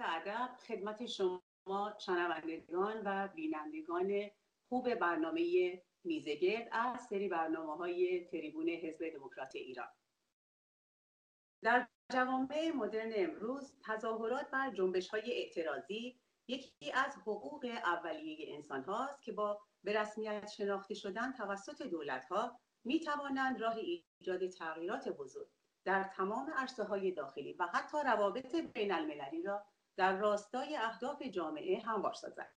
عرض ادب خدمت شما شنوندگان و بینندگان خوب برنامه میزگرد از سری برنامه های تریبون حزب دموکرات ایران. در جوامع مدرن امروز تظاهرات و جنبش های اعتراضی یکی از حقوق اولیه انسان هاست که با به رسمیت شناخته شدن توسط دولت ها می توانند راه ایجاد تغییرات بزرگ در تمام عرصه های داخلی و حتی روابط بین المللی را در راستای اهداف جامعه هموار سازد.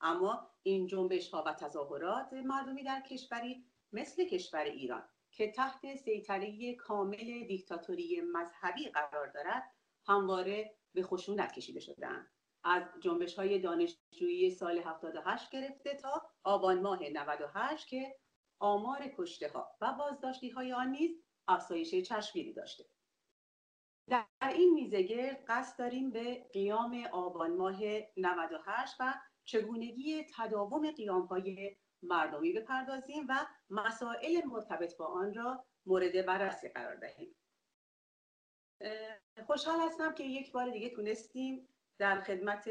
اما این جنبش ها و تظاهرات مردمی در کشوری مثل کشور ایران که تحت سیطره کامل دیکتاتوری مذهبی قرار دارد همواره به خشونت کشیده شدهاند. از جنبش های دانشجویی سال 78 گرفته تا آبان ماه 98 که آمار کشته ها و بازداشتی های آن نیز افزایش چشمگیری داشته. در این میزگرد قصد داریم به قیام آبان ماه 98 و چگونگی تداوم قیام های مردمی بپردازیم و مسائل مرتبط با آن را مورد بررسی قرار دهیم. خوشحال هستم که یک بار دیگه تونستیم در خدمت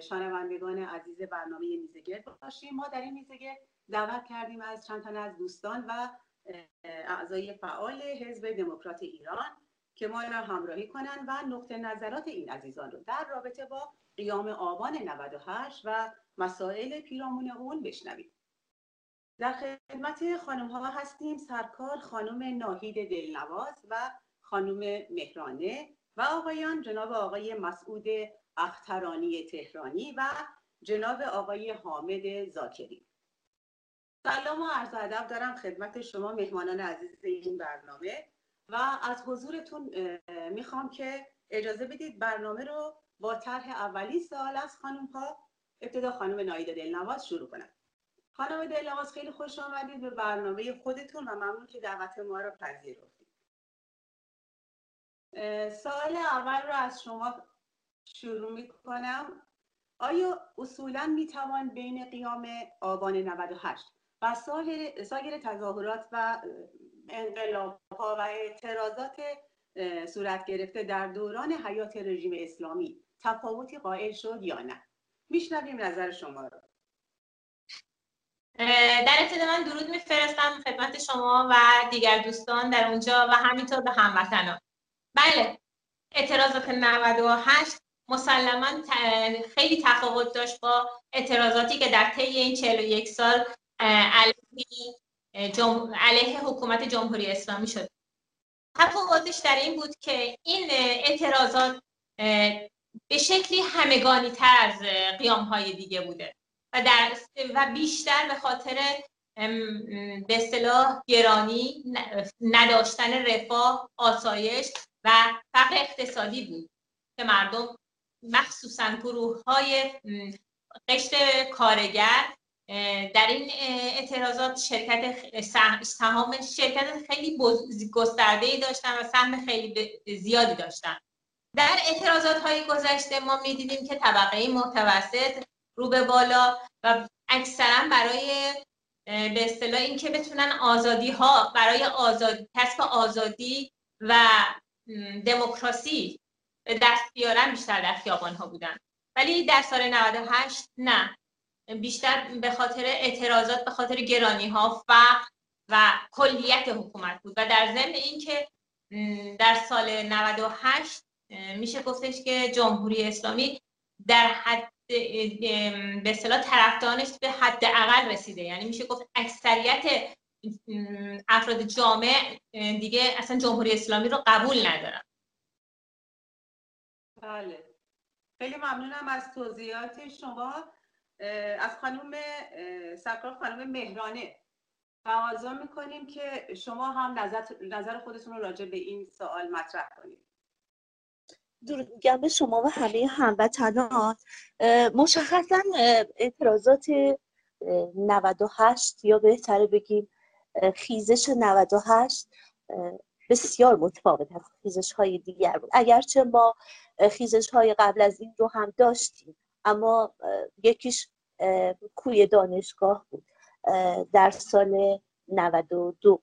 شنوندگان عزیز برنامه میزگرد باشیم. ما در این میزگرد دعوت کردیم از چند تن از دوستان و اعضای فعال حزب دموکرات ایران که ما را همراهی کنند و نقطه نظرات این عزیزان رو در رابطه با قیام آبان 98 و مسائل پیرامون اون بشنویم. در خدمت خانم ها هستیم سرکار خانم ناهید دلنواز و خانم مهرانه و آقایان جناب آقای مسعود اخترانی تهرانی و جناب آقای حامد زاکری. سلام و عرض ادب دارم خدمت شما مهمانان عزیز این برنامه. و از حضورتون می‌خوام که اجازه بدید برنامه رو با طرح اولی سوال از خانم ها ابتدا خانم نایده دلنواز شروع کنم خانم دلنواز خیلی خوش آمدید به برنامه خودتون و ممنون که دعوت ما رو پذیرفتید. سوال اول رو از شما شروع می کنم آیا اصولا می توان بین قیام آبان 98 و سایر تظاهرات و انقلاب ها و اعتراضات صورت گرفته در دوران حیات رژیم اسلامی تفاوتی قائل شد یا نه؟ میشنویم نظر شما رو. در ابتدا من درود میفرستم خدمت شما و دیگر دوستان در اونجا و همینطور به هموطنان. بله اعتراضات 98 مسلما خیلی تفاوت داشت با اعتراضاتی که در طی این 41 سال علیه, حکومت جمهوری اسلامی شد. تفاوتش در این بود که این اعتراضات به شکلی همگانی تر از قیام های دیگه بوده و, در و بیشتر به خاطر به اصطلاح گرانی نداشتن رفاه آسایش و فقر اقتصادی بود که مردم مخصوصا گروه های قشر کارگر در این اعتراضات شرکت سهام شرکت خیلی گسترده ای داشتن و سهم خیلی زیادی داشتن. در اعتراضات های گذشته ما می‌دیدیم که طبقه متوسط رو به بالا و اکثرا برای به اصطلاح اینکه بتونن آزادی ها برای آزادی کسب آزادی و دموکراسی به دست بیارن بیشتر در خیابان ها بودن. ولی در سال 98 نه. بیشتر به خاطر اعتراضات به خاطر گرانی ها فقر و کلیت حکومت بود. و در ضمن اینکه در سال 98 میشه گفتش که جمهوری اسلامی در حد به اصطلاح طرفدارانش به حد اقل رسیده. یعنی میشه گفت اکثریت افراد جامعه دیگه اصلا جمهوری اسلامی رو قبول ندارن. بله. خیلی ممنونم از توضیحات شما. از خانم سرکار خانم مهرانه تقاضا می‌کنیم که شما هم نظر, نظر خودتون رو راجع به این سوال مطرح کنید. درود میگم به شما و همه هموطنان. مشخصا اعتراضات 98 یا بهتره بگیم خیزش 98 بسیار متفاوت از خیزش های دیگر بود. اگرچه ما خیزش های قبل از این رو هم داشتیم. اما یکیش کوی دانشگاه بود در سال 92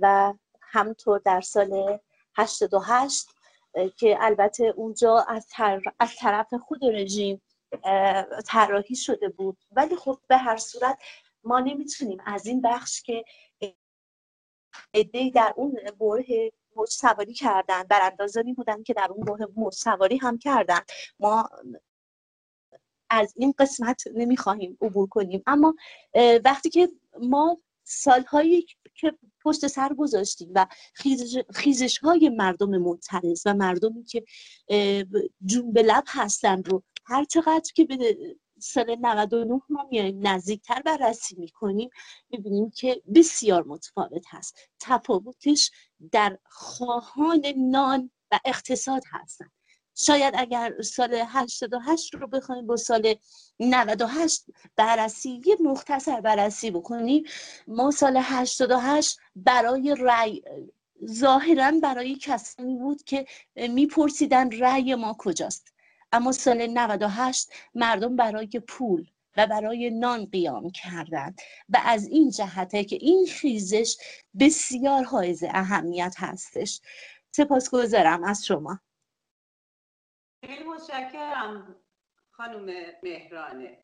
و همطور در سال 88 که البته اونجا از, از طرف خود رژیم طراحی شده بود. ولی خب به هر صورت ما نمی‌تونیم از این بخش که ادهی در اون بره موج سواری کردن براندازانی بودن که در اون بره موج سواری هم کردن. ما از این قسمت نمی‌خواهیم عبور کنیم. اما وقتی که ما سالهایی که پشت سر گذاشتیم و خیزش, های مردم معترض و مردمی که جون به لب هستن رو هر چقدر که به سال 99 ما میایم نزدیکتر بررسی می‌کنیم می‌بینیم که بسیار متفاوت هست. تفاوتش در خواهان نان و اقتصاد هستن. شاید اگر سال 88 رو بخوایم با سال 98 بررسی یه مختصر بررسی بکنیم ما سال 88 برای رأی ظاهرا برای کسانی بود که میپرسیدن رأی ما کجاست. اما سال 98 مردم برای پول و برای نان قیام کردند و از این جهته که این خیزش بسیار حائز اهمیت هستش. سپاسگزارم از شما. خیلی متشکرم خانم مهرانه.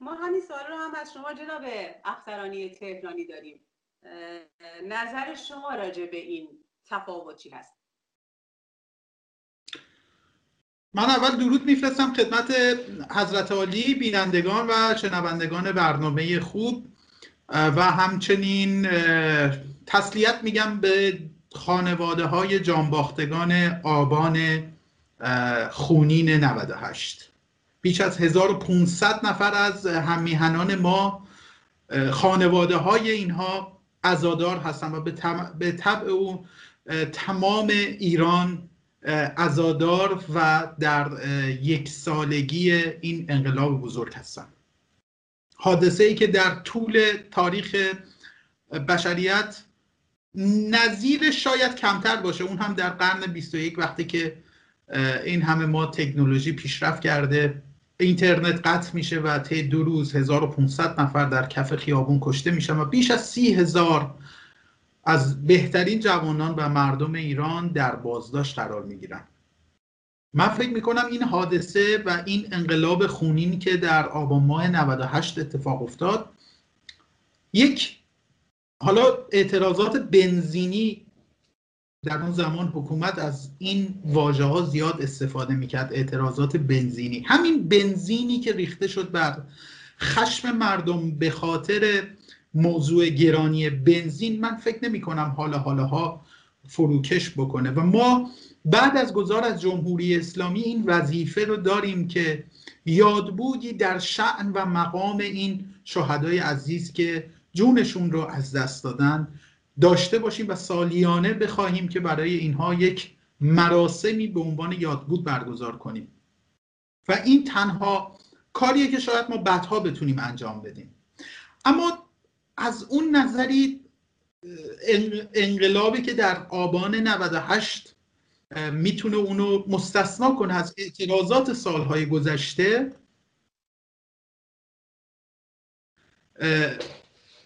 ما همین سوال رو هم از شما جناب اخترانی تهرانی داریم. نظر شما راجع به این تفاوت چی هست؟ من اول درود میفرستم خدمت حضرت عالی بینندگان و شنوندگان برنامه خوب. و همچنین تسلیت میگم به خانواده های جانباختگان آبان خونین 98 بیش از 1500 نفر از همیهنان ما خانواده های اینها ازادار هستند و به طبع او تمام ایران ازادار و در یک سالگی این انقلاب بزرگ هستند حادثه ای که در طول تاریخ بشریت نظیر شاید کمتر باشه. اون هم در قرن 21 وقتی که این همه ما تکنولوژی پیشرفت کرده. اینترنت قطع میشه و طی دو روز 1500 نفر در کف خیابون کشته میشن و بیش از سی هزار از بهترین جوانان و مردم ایران در بازداشت قرار می‌گیرن. من فکر می‌کنم این حادثه و این انقلاب خونین که در آبان ماه 98 اتفاق افتاد یک حالا اعتراضات بنزینی در اون زمان حکومت از این واژه ها زیاد استفاده می‌کرد اعتراضات بنزینی. همین بنزینی که ریخته شد بر خشم مردم به خاطر موضوع گرانی بنزین من فکر نمی کنم حالا حالاها فروکش بکنه. و ما بعد از گذار از جمهوری اسلامی این وظیفه رو داریم که یادبودی در شعن و مقام این شهدای عزیز که جونشون رو از دست دادن داشته باشیم و سالیانه بخواهیم که برای اینها یک مراسمی به عنوان یادبود برگزار کنیم. و این تنها کاریه که شاید ما بعدها بتونیم انجام بدیم. اما از اون نظری انقلابی که در آبان 98 می‌تونه اونو مستثنا کنه از اعتراضات سالهای گذشته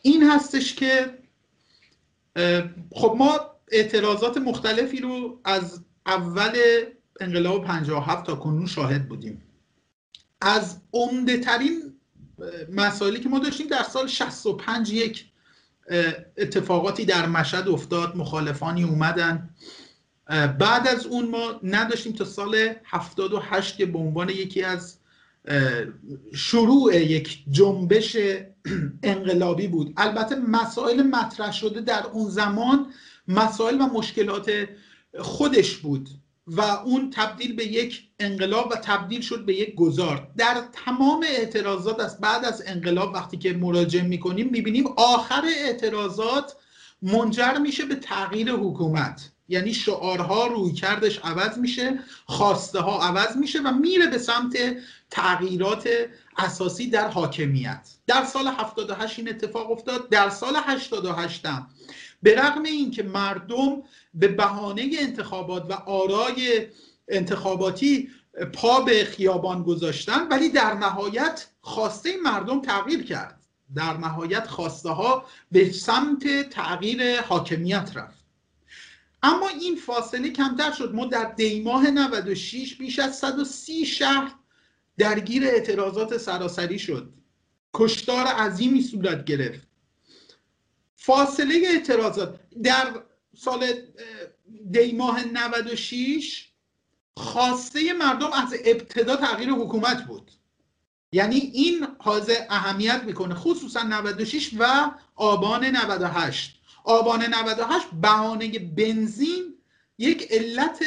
این هستش که خب ما اعتراضات مختلفی رو از اول انقلاب 57 تا کنون شاهد بودیم. از عمده ترین مسائلی که ما داشتیم در سال 65 یک اتفاقاتی در مشهد افتاد مخالفانی اومدن. بعد از اون ما نداشتیم تا سال 78 که به عنوان یکی از شروع یک جنبش انقلابی بود. البته مسائل مطرح شده در اون زمان مسائل و مشکلات خودش بود و اون تبدیل به یک انقلاب و تبدیل شد به یک گذار. در تمام اعتراضات از بعد از انقلاب وقتی که مراجعه می‌کنیم می‌بینیم آخر اعتراضات منجر میشه به تغییر حکومت. یعنی شعارها روی کردش عوض میشه خواسته ها عوض میشه و میره به سمت تغییرات اساسی در حاکمیت. در سال 78 این اتفاق افتاد. در سال 88 هم. به رغم اینکه مردم به بهانه انتخابات و آرای انتخاباتی پا به خیابان گذاشتن ولی در نهایت خواسته مردم تغییر کرد. در نهایت خواسته ها به سمت تغییر حاکمیت رفت. اما این فاصله کمتر شد. ما در دیماه 96 بیش از 130 شهر درگیر اعتراضات سراسری شد. کشتار عظیمی صورت گرفت. فاصله اعتراضات در سال دیماه 96 خواسته مردم از ابتدا تغییر حکومت بود. یعنی این حاضر اهمیت می‌کنه خصوصا 96 و آبان 98 آبان 98 بهانه بنزین یک علت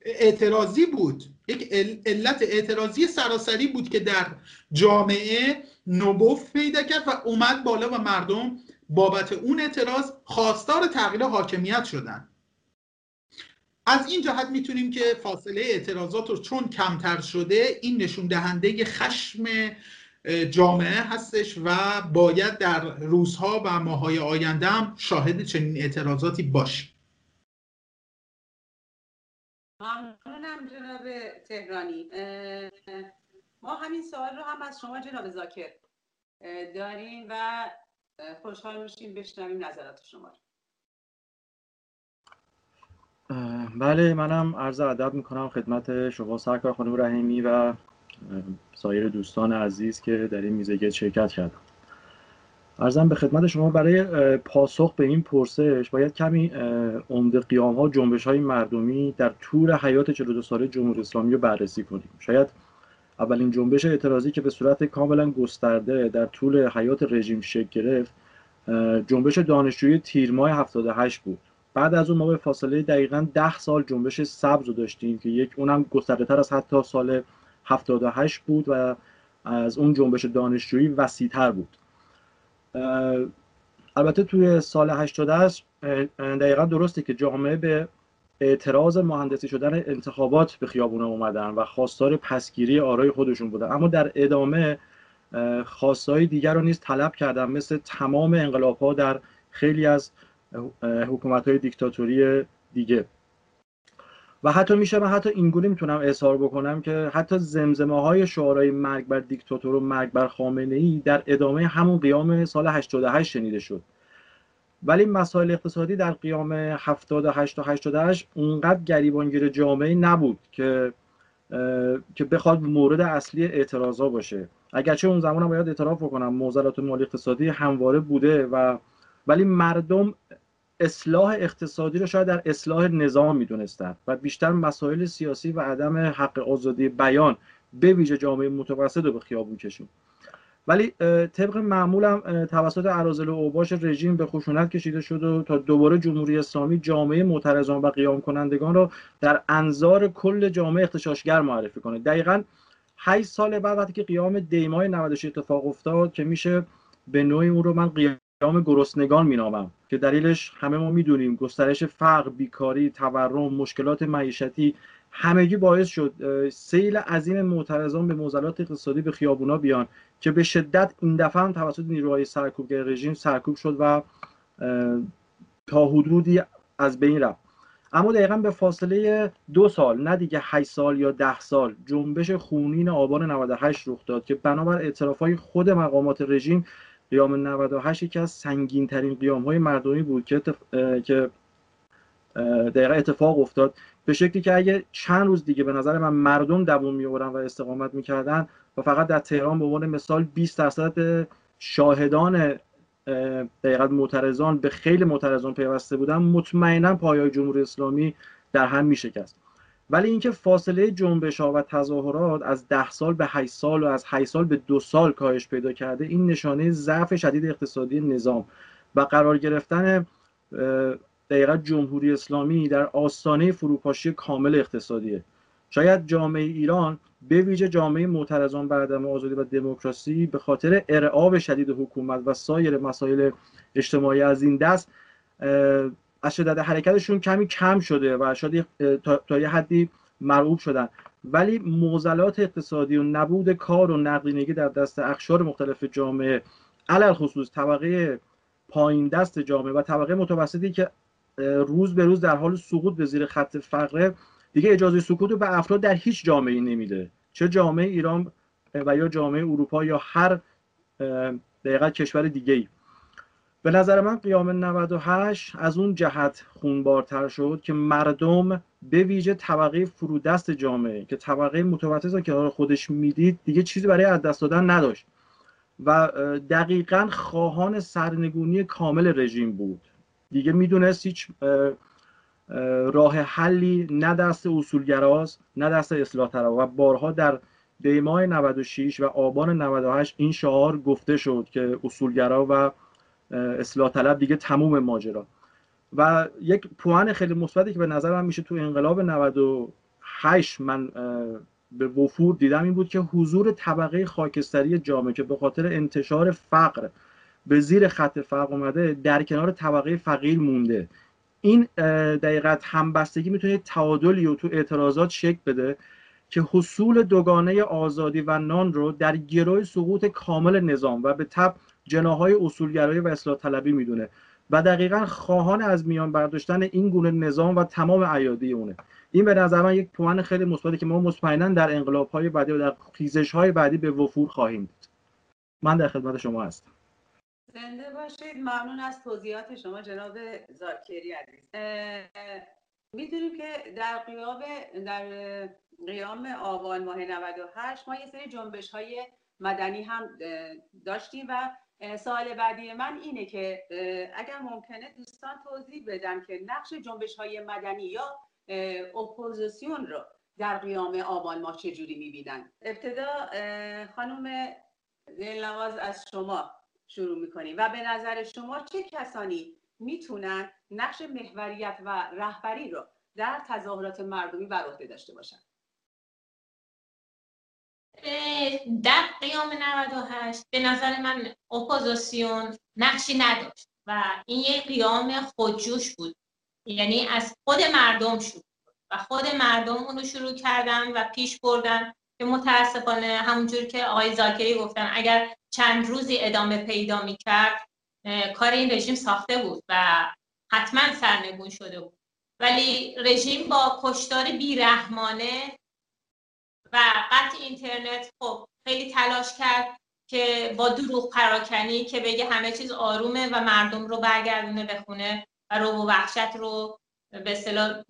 اعتراضی بود. یک علت اعتراضی سراسری بود که در جامعه نبوف پیدا کرد و اومد بالا و مردم بابت اون اعتراض خواستار تغییر حاکمیت شدن. از این جهت می‌تونیم که فاصله اعتراضات رو چون کمتر شده این نشون دهنده خشم جامعه هستش و باید در روزها و ماهای آینده هم شاهد چنین اعتراضاتی باشیم. ممنونم جناب تهرانی. ما همین سوال رو هم از شما جناب زاکر داریم و خوشحال میشیم بشنویم نظرات شما بله منم عرض ادب می‌کنم خدمت شما سرکار خانم رحیمی و سایر دوستان عزیز که در این میزگرد شرکت کردم ارزم به خدمت شما برای پاسخ به این پرسش باید کمی عمده قیام ها جنبش های مردمی در طول حیات 42 ساله جمهوری اسلامی رو بررسی کنیم. شاید اولین جنبش اعتراضی که به صورت کاملا گسترده در طول حیات رژیم شکل گرفت جنبش دانشجویی تیر ماه 78 بود. بعد از اون ما به فاصله دقیقا 10 سال جنبش سبز رو داشتیم که یک اونم گسترده تر از حتی سال 78 بود و از اون جنبش دانشجویی وسیعتر بود. البته توی سال 88 دقیقا درسته که جامعه به اعتراض مهندسی شدن انتخابات به خیابون اومدن و خواستار پسگیری آرای خودشون بودن. اما در ادامه خواستای دیگر رو نیز طلب کردن مثل تمام انقلاب ها در خیلی از حکومت های دیکتاتوری دیگه. و حتی میشه من حتی اینگونه می‌تونم اظهار بکنم که حتی زمزمه های شعارهای مرگ بر دیکتاتور و مرگ بر خامنه ای در ادامه همون قیام سال 88 شنیده شد. ولی مسائل اقتصادی در قیام 78 تا 88 اونقدر گریبانگیر جامعه نبود که که بخواد مورد اصلی اعتراضا باشه. اگرچه اون زمان هم باید اعتراف بکنم موزلات مالی اقتصادی همواره بوده و ولی مردم اصلاح اقتصادی رو شاید در اصلاح نظام می‌دونستن و بیشتر مسائل سیاسی و عدم حق آزادی بیان به ویژه جامعه متوسط رو به خیابون کشیم ولی طبق معمولم توسط عرازل و اوباش رژیم به خشونت کشیده شد و تا دوباره جمهوری اسلامی جامعه معترضان و قیام کنندگان رو در انظار کل جامعه اختشاشگر معرفی کنه. دقیقا 8 سال بعد وقتی که قیام دیمای 96 اتفاق افتاد که میشه به نوعی اون رو من قیام گرسنگان مینامم. که دلیلش همه ما می‌دونیم گسترش فقر بیکاری تورم مشکلات معیشتی همگی باعث شد سیل عظیم معترضان به موزلات اقتصادی به خیابونا بیان که به شدت این دفعه هم توسط نیروهای سرکوبگر رژیم سرکوب شد و تا حدودی از بین رفت. اما دقیقا به فاصله دو سال نه دیگه 8 سال یا ده سال جنبش خونین آبان 98 رخ داد که بنابر اعتراف های خود مقامات رژیم قیام 98 یکی از سنگین ترین قیام های مردمی بود که که دقیقا اتفاق افتاد. به شکلی که اگه چند روز دیگه به نظر من مردم دووم میورن و استقامت می‌کردن و فقط در تهران به عنوان مثال 20 درصد شاهدان دقیقا معترضان به خیلی معترضان پیوسته بودن مطمئنا پایای جمهوری اسلامی در هم میشکست. ولی اینکه فاصله جنبش ها و تظاهرات از ده سال به 8 سال و از 8 سال به دو سال کاهش پیدا کرده این نشانه ضعف شدید اقتصادی نظام و قرار گرفتن دقیقا جمهوری اسلامی در آستانه فروپاشی کامل اقتصادیه. شاید جامعه ایران به ویژه جامعه معترضان بر عدم آزادی و دموکراسی به خاطر ارعاب شدید حکومت و سایر مسائل اجتماعی از این دست از شدت حرکتشون کمی کم شده و شاید تا, یه حدی مرعوب شدن. ولی معضلات اقتصادی و نبود کار و نقدینگی در دست اخشار مختلف جامعه علل خصوص طبقه پایین دست جامعه و طبقه متوسطی که روز به روز در حال سقوط به زیر خط فقره دیگه اجازه سکوت به افراد در هیچ جامعه نمیده. چه جامعه ایران و یا جامعه اروپا یا هر دقیقا کشور دیگه ای به نظر من قیام 98 از اون جهت خونبارتر شد که مردم به ویژه طبقه فرودست جامعه که طبقه متوسط که خودش می‌دید دیگه چیزی برای از دست دادن نداشت. و دقیقا خواهان سرنگونی کامل رژیم بود. دیگه می‌دونست هیچ راه حلی نه دست اصولگراست نه دست اصلاح طلب و بارها در دیمای 96 و آبان 98 این شعار گفته شد که اصولگرا و اصلاح طلب دیگه تموم ماجرا. و یک پوان خیلی مثبتی که به نظر من میشه تو انقلاب 98 من به وفور دیدم این بود که حضور طبقه خاکستری جامعه که به خاطر انتشار فقر به زیر خط فقر اومده در کنار طبقه فقیر مونده. این دقیقت همبستگی می‌تونه تعادلی و تو اعتراضات شکل بده که حصول دوگانه آزادی و نان رو در گروه سقوط کامل نظام و به تب جناهای اصولگرایی و اصلاح طلبی می‌دونه. و دقیقا خواهان از میان برداشتن این گونه نظام و تمام ایادی اونه. این به نظر من یک پوان خیلی مثبتی که ما مطمئنا در انقلاب های بعدی و در خیزش های بعدی به وفور خواهیم دید. من در خدمت شما هستم. زنده باشید. ممنون از توضیحات شما جناب زاکری عزیز. می‌دونیم که در قیام در قیام آبان ماه 98 ما یه سری جنبش های مدنی هم داشتیم و سوال بعدی من اینه که اگر ممکنه دوستان توضیح بدن که نقش جنبش های مدنی یا اپوزیسیون رو در قیام آبان ما چجوری می‌بینن؟ ابتدا خانم دلنواز از شما شروع می‌کنیم و به نظر شما چه کسانی می‌تونن نقش محوریت و رهبری رو در تظاهرات مردمی بر عهده داشته باشن؟ در قیام 98 به نظر من اپوزیسیون نقشی نداشت و این یک قیام خودجوش بود. یعنی از خود مردم شد و خود مردم اونو شروع کردن و پیش بردن که متاسفانه همونجور که آقای زاکری گفتن اگر چند روزی ادامه پیدا می کرد کار این رژیم ساخته بود و حتما سرنگون شده بود. ولی رژیم با کشتار بیرحمانه و قطع اینترنت خب خیلی تلاش کرد که با دروغ پراکنی که بگه همه چیز آرومه و مردم رو برگردونه به خونه و رو و وحشت رو به اصطلاح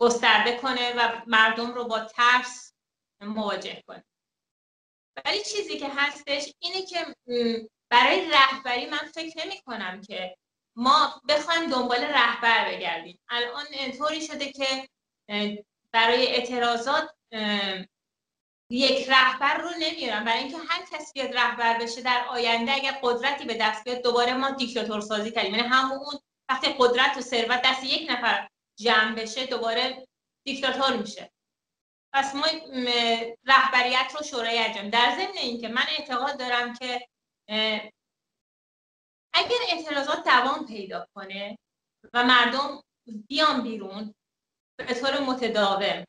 گسترده کنه و مردم رو با ترس مواجه کنه. ولی چیزی که هستش اینه که برای رهبری من فکر نمی کنم که ما بخوایم دنبال رهبر بگردیم. الان طوری شده که برای اعتراضات یک رهبر رو نمیارم. برای اینکه هر کسی بیاد رهبر بشه در آینده اگر قدرتی به دست بیاد دوباره ما دیکتاتور سازی کردیم یعنی همون وقتی قدرت و ثروت دست یک نفر جمع بشه دوباره دیکتاتور میشه. پس ما رهبریت رو شورای انجام. در ضمن اینکه من اعتقاد دارم که اگر اعتراضات دوام پیدا کنه و مردم بیان بیرون به طور متداوم.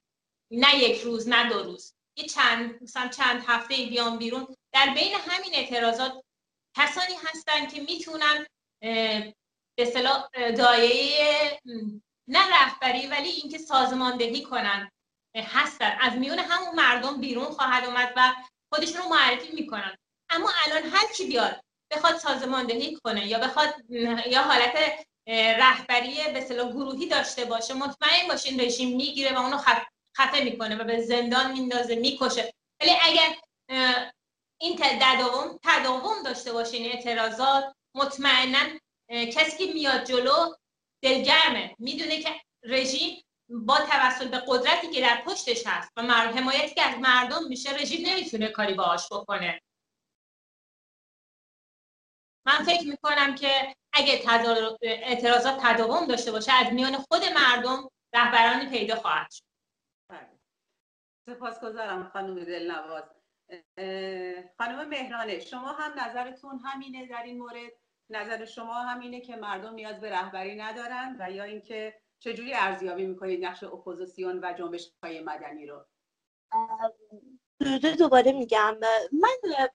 نه یک روز نه دو روز. یه چند مثلا چند هفته بیان بیرون. در بین همین اعتراضات کسانی هستن که می‌تونن به اصطلاح دایه نه رهبری ولی اینکه سازماندهی کنن هستن. از میون همون مردم بیرون خواهد اومد و خودشون رو معرفی می‌کنن. اما الان هر کی بیاد بخواد سازماندهی کنه یا بخواد یا حالت رهبری به اصطلاح گروهی داشته باشه مطمئن باشین رژیم می‌گیره و اونو خفه می‌کنه و به زندان میندازه می‌کشه. ولی اگر این تداوم تداوم داشته باشین اعتراضات مطمئنا کسی که میاد جلو دلگرمه. می‌دونه که رژیم با توسل به قدرتی که در پشتش هست و حمایتی که از مردم میشه رژیم نمی‌تونه کاری باهاش بکنه. من فکر می‌کنم که اگه اعتراضات تداوم داشته باشه از میان خود مردم رهبرانی پیدا خواهد شد. بله. سپاسگزارم خانم دلنواز. خانم مهرانه شما هم نظرتون همینه در این مورد؟ نظر شما همینه که مردم نیاز به رهبری ندارن و یا اینکه چجوری ارزیابی می‌کنید نقش اپوزیسیون و جنبش های مدنی رو؟ دوباره میگم. من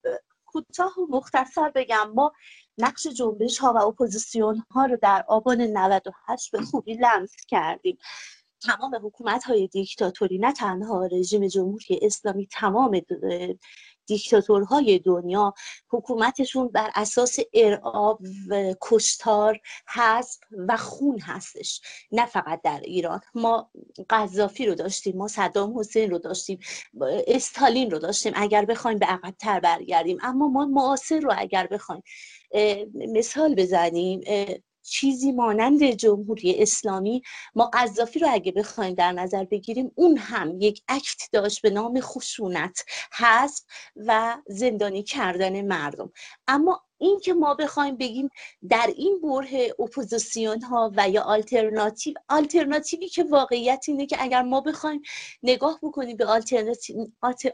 کوتاه و مختصر بگم. ما نقش جنبش ها و اپوزیسیون ها رو در آبان 98 به خوبی لمس کردیم. تمام حکومت های دیکتاتوری نه تنها رژیم جمهوری اسلامی تمام دیکتاتورهای دنیا حکومتشون بر اساس ارعاب و کشتار حذف و خون هستش. نه فقط در ایران. ما قذافی رو داشتیم ما صدام حسین رو داشتیم استالین رو داشتیم اگر بخوایم به عقبتر برگردیم. اما ما معاصر رو اگر بخوایم مثال بزنیم چیزی مانند جمهوری اسلامی ما قذافی رو اگه بخوایم در نظر بگیریم اون هم یک act داشت به نام خشونت حذف و زندانی کردن مردم. اما این که ما بخوایم بگیم در این برهه اپوزیسیون ها و یا آلترناتیو آلترناتیوی که واقعیت اینه که اگر ما بخوایم نگاه بکنیم به آلترناتیو,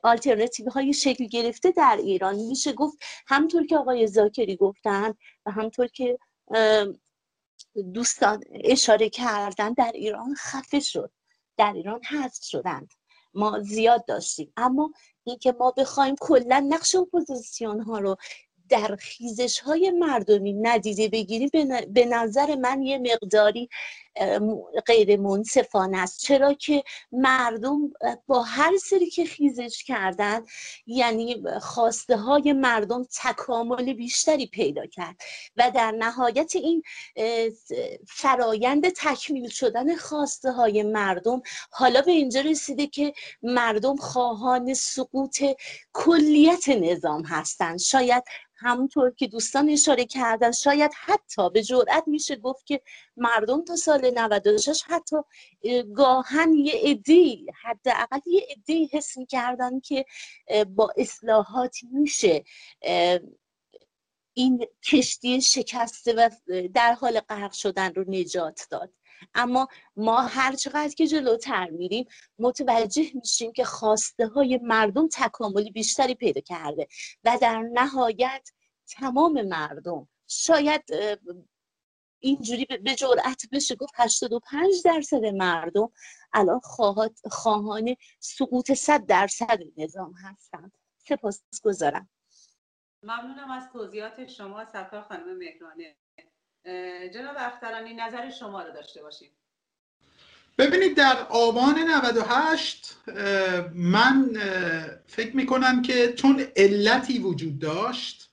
آلترناتیو های شکل گرفته در ایران میشه گفت همطور که آقای زاکری گفتن و همطور که دوستان اشاره کردن در ایران خفه شد در ایران حذف شدند ما زیاد داشتیم. اما اینکه ما بخوایم کلا نقش اپوزیسیون ها رو در خیزش های مردمی ندیده بگیریم به نظر من یه مقداری غیر منصفانه است. چرا که مردم با هر سری که خیزش کردن یعنی خواسته های مردم تکامل بیشتری پیدا کرد و در نهایت این فرایند تکمیل شدن خواسته های مردم حالا به اینجا رسیده که مردم خواهان سقوط کلیت نظام هستند شاید همونطور که دوستان اشاره کردن شاید حتی به جرئت میشه گفت که مردم تا سال 96 حتی گاهن یه عدی حداقل یه عدی حس می‌کردن که با اصلاحات میشه. این کشتی شکسته و در حال غرق شدن رو نجات داد. اما ما هر چقدر که جلوتر میریم متوجه میشیم که خواسته های مردم تکاملی بیشتری پیدا کرده و در نهایت تمام مردم شاید اینجوری به جرأت بشه گفت 85 درصد مردم الان خواهان سقوط 100 درصد نظام هستند سپاس گذارم. ممنونم از توضیحات شما سفر خانم مهرانه. جناب اخترانی نظر شما رو داشته باشیم. ببینید در آبان 98 من فکر می‌کنم که چون علتی وجود داشت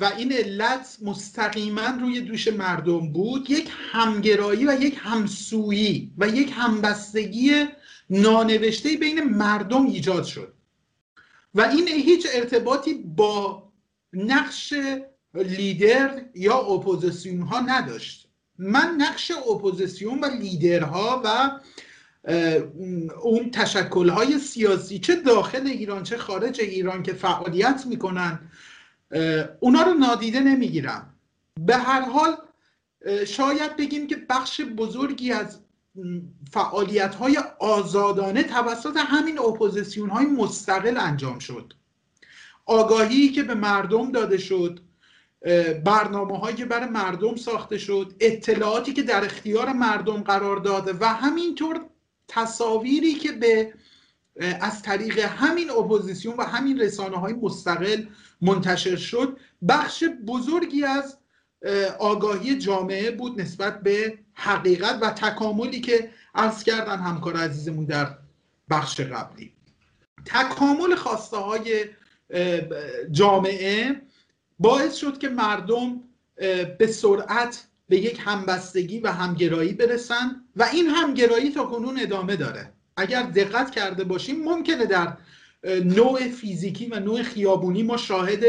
و این علت مستقیما روی دوش مردم بود. یک همگرایی و یک همسویی و یک همبستگی نانوشته بین مردم ایجاد شد. و این هیچ ارتباطی با نقش لیدر یا اپوزیسیون ها نداشت. من نقش اپوزیسیون و لیدرها و اون تشکل های سیاسی چه داخل ایران چه خارج ایران که فعالیت می‌کنن اونا رو نادیده نمی‌گیرم. به هر حال شاید بگیم که بخش بزرگی از فعالیت های آزادانه توسط همین اپوزیسیون های مستقل انجام شد. آگاهی که به مردم داده شد برنامه هایی که برای مردم ساخته شد اطلاعاتی که در اختیار مردم قرار داده و همینطور تصاویری که به از طریق همین اپوزیسیون و همین رسانه های مستقل منتشر شد. بخش بزرگی از آگاهی جامعه بود نسبت به حقیقت و تکاملی که عرض کردن همکار عزیزمون در بخش قبلی. تکامل خواسته های جامعه باعث شد که مردم به سرعت به یک همبستگی و همگرایی برسن و این همگرایی تا کنون ادامه داره. اگر دقت کرده باشیم ممکنه در نوع فیزیکی و نوع خیابونی ما شاهد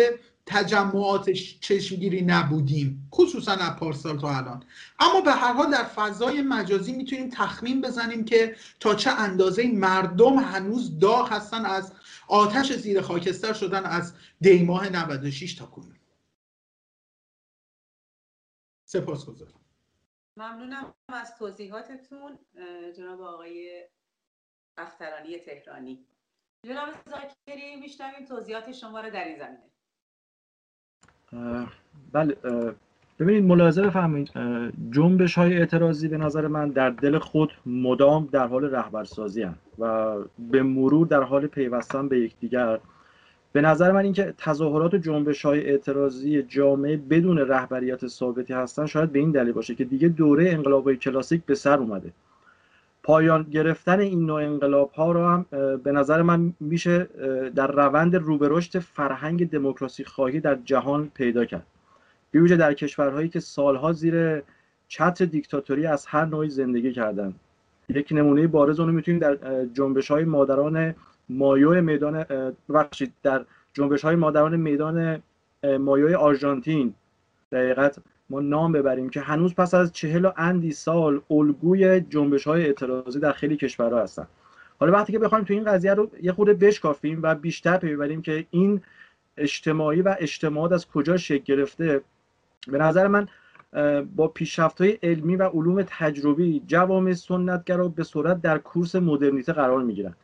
تجمعات چشمگیری نبودیم خصوصا از پارسال تا الان. اما به هر حال در فضای مجازی می‌تونیم تخمین بزنیم که تا چه اندازه مردم هنوز داغ هستن از آتش زیر خاکستر شدن از دیماه 96 تا کنون. سپاس گذارم ممنونم از توضیحاتتون جناب آقای اخترانی تهرانی. جناب زاکری میشنویم توضیحات شما رو در این زمینه. بله ببینید ملاحظه بفرمایید. جنبش های اعتراضی به نظر من در دل خود مدام در حال رهبرسازی هم و به مرور در حال پیوستن به یکدیگر. به نظر من اینکه تظاهرات و جنبش های اعتراضی جامعه بدون رهبریت ثابتی هستن شاید به این دلیل باشه که دیگه دوره انقلاب کلاسیک به سر اومده. پایان گرفتن این نوع انقلاب ها رو هم به نظر من میشه در روند روبرشت فرهنگ دموکراسی خواهی در جهان پیدا کرد. بیوجه در کشورهایی که سالها زیر چتر دیکتاتوری از هر نوعی زندگی کردند. یک نمونه بارز اونو می‌تونیم در جنبش های مادران مایو میدان بخشید در جنبش های مادران میدان مایو آرژانتین. دقیقت ما نام ببریم که هنوز پس از چهل و اندی سال الگوی جنبش های اعتراضی در خیلی کشورها هستن. حالا وقتی که بخوایم تو این قضیه رو یه خورده بشکافیم و بیشتر پی ببریم که این اجتماعی و اجتماعات از کجا شکل گرفته به نظر من با پیشرفت های علمی و علوم تجربی جوامع سنتگرا به صورت در کورس مدرنیته قرار می‌گیرن.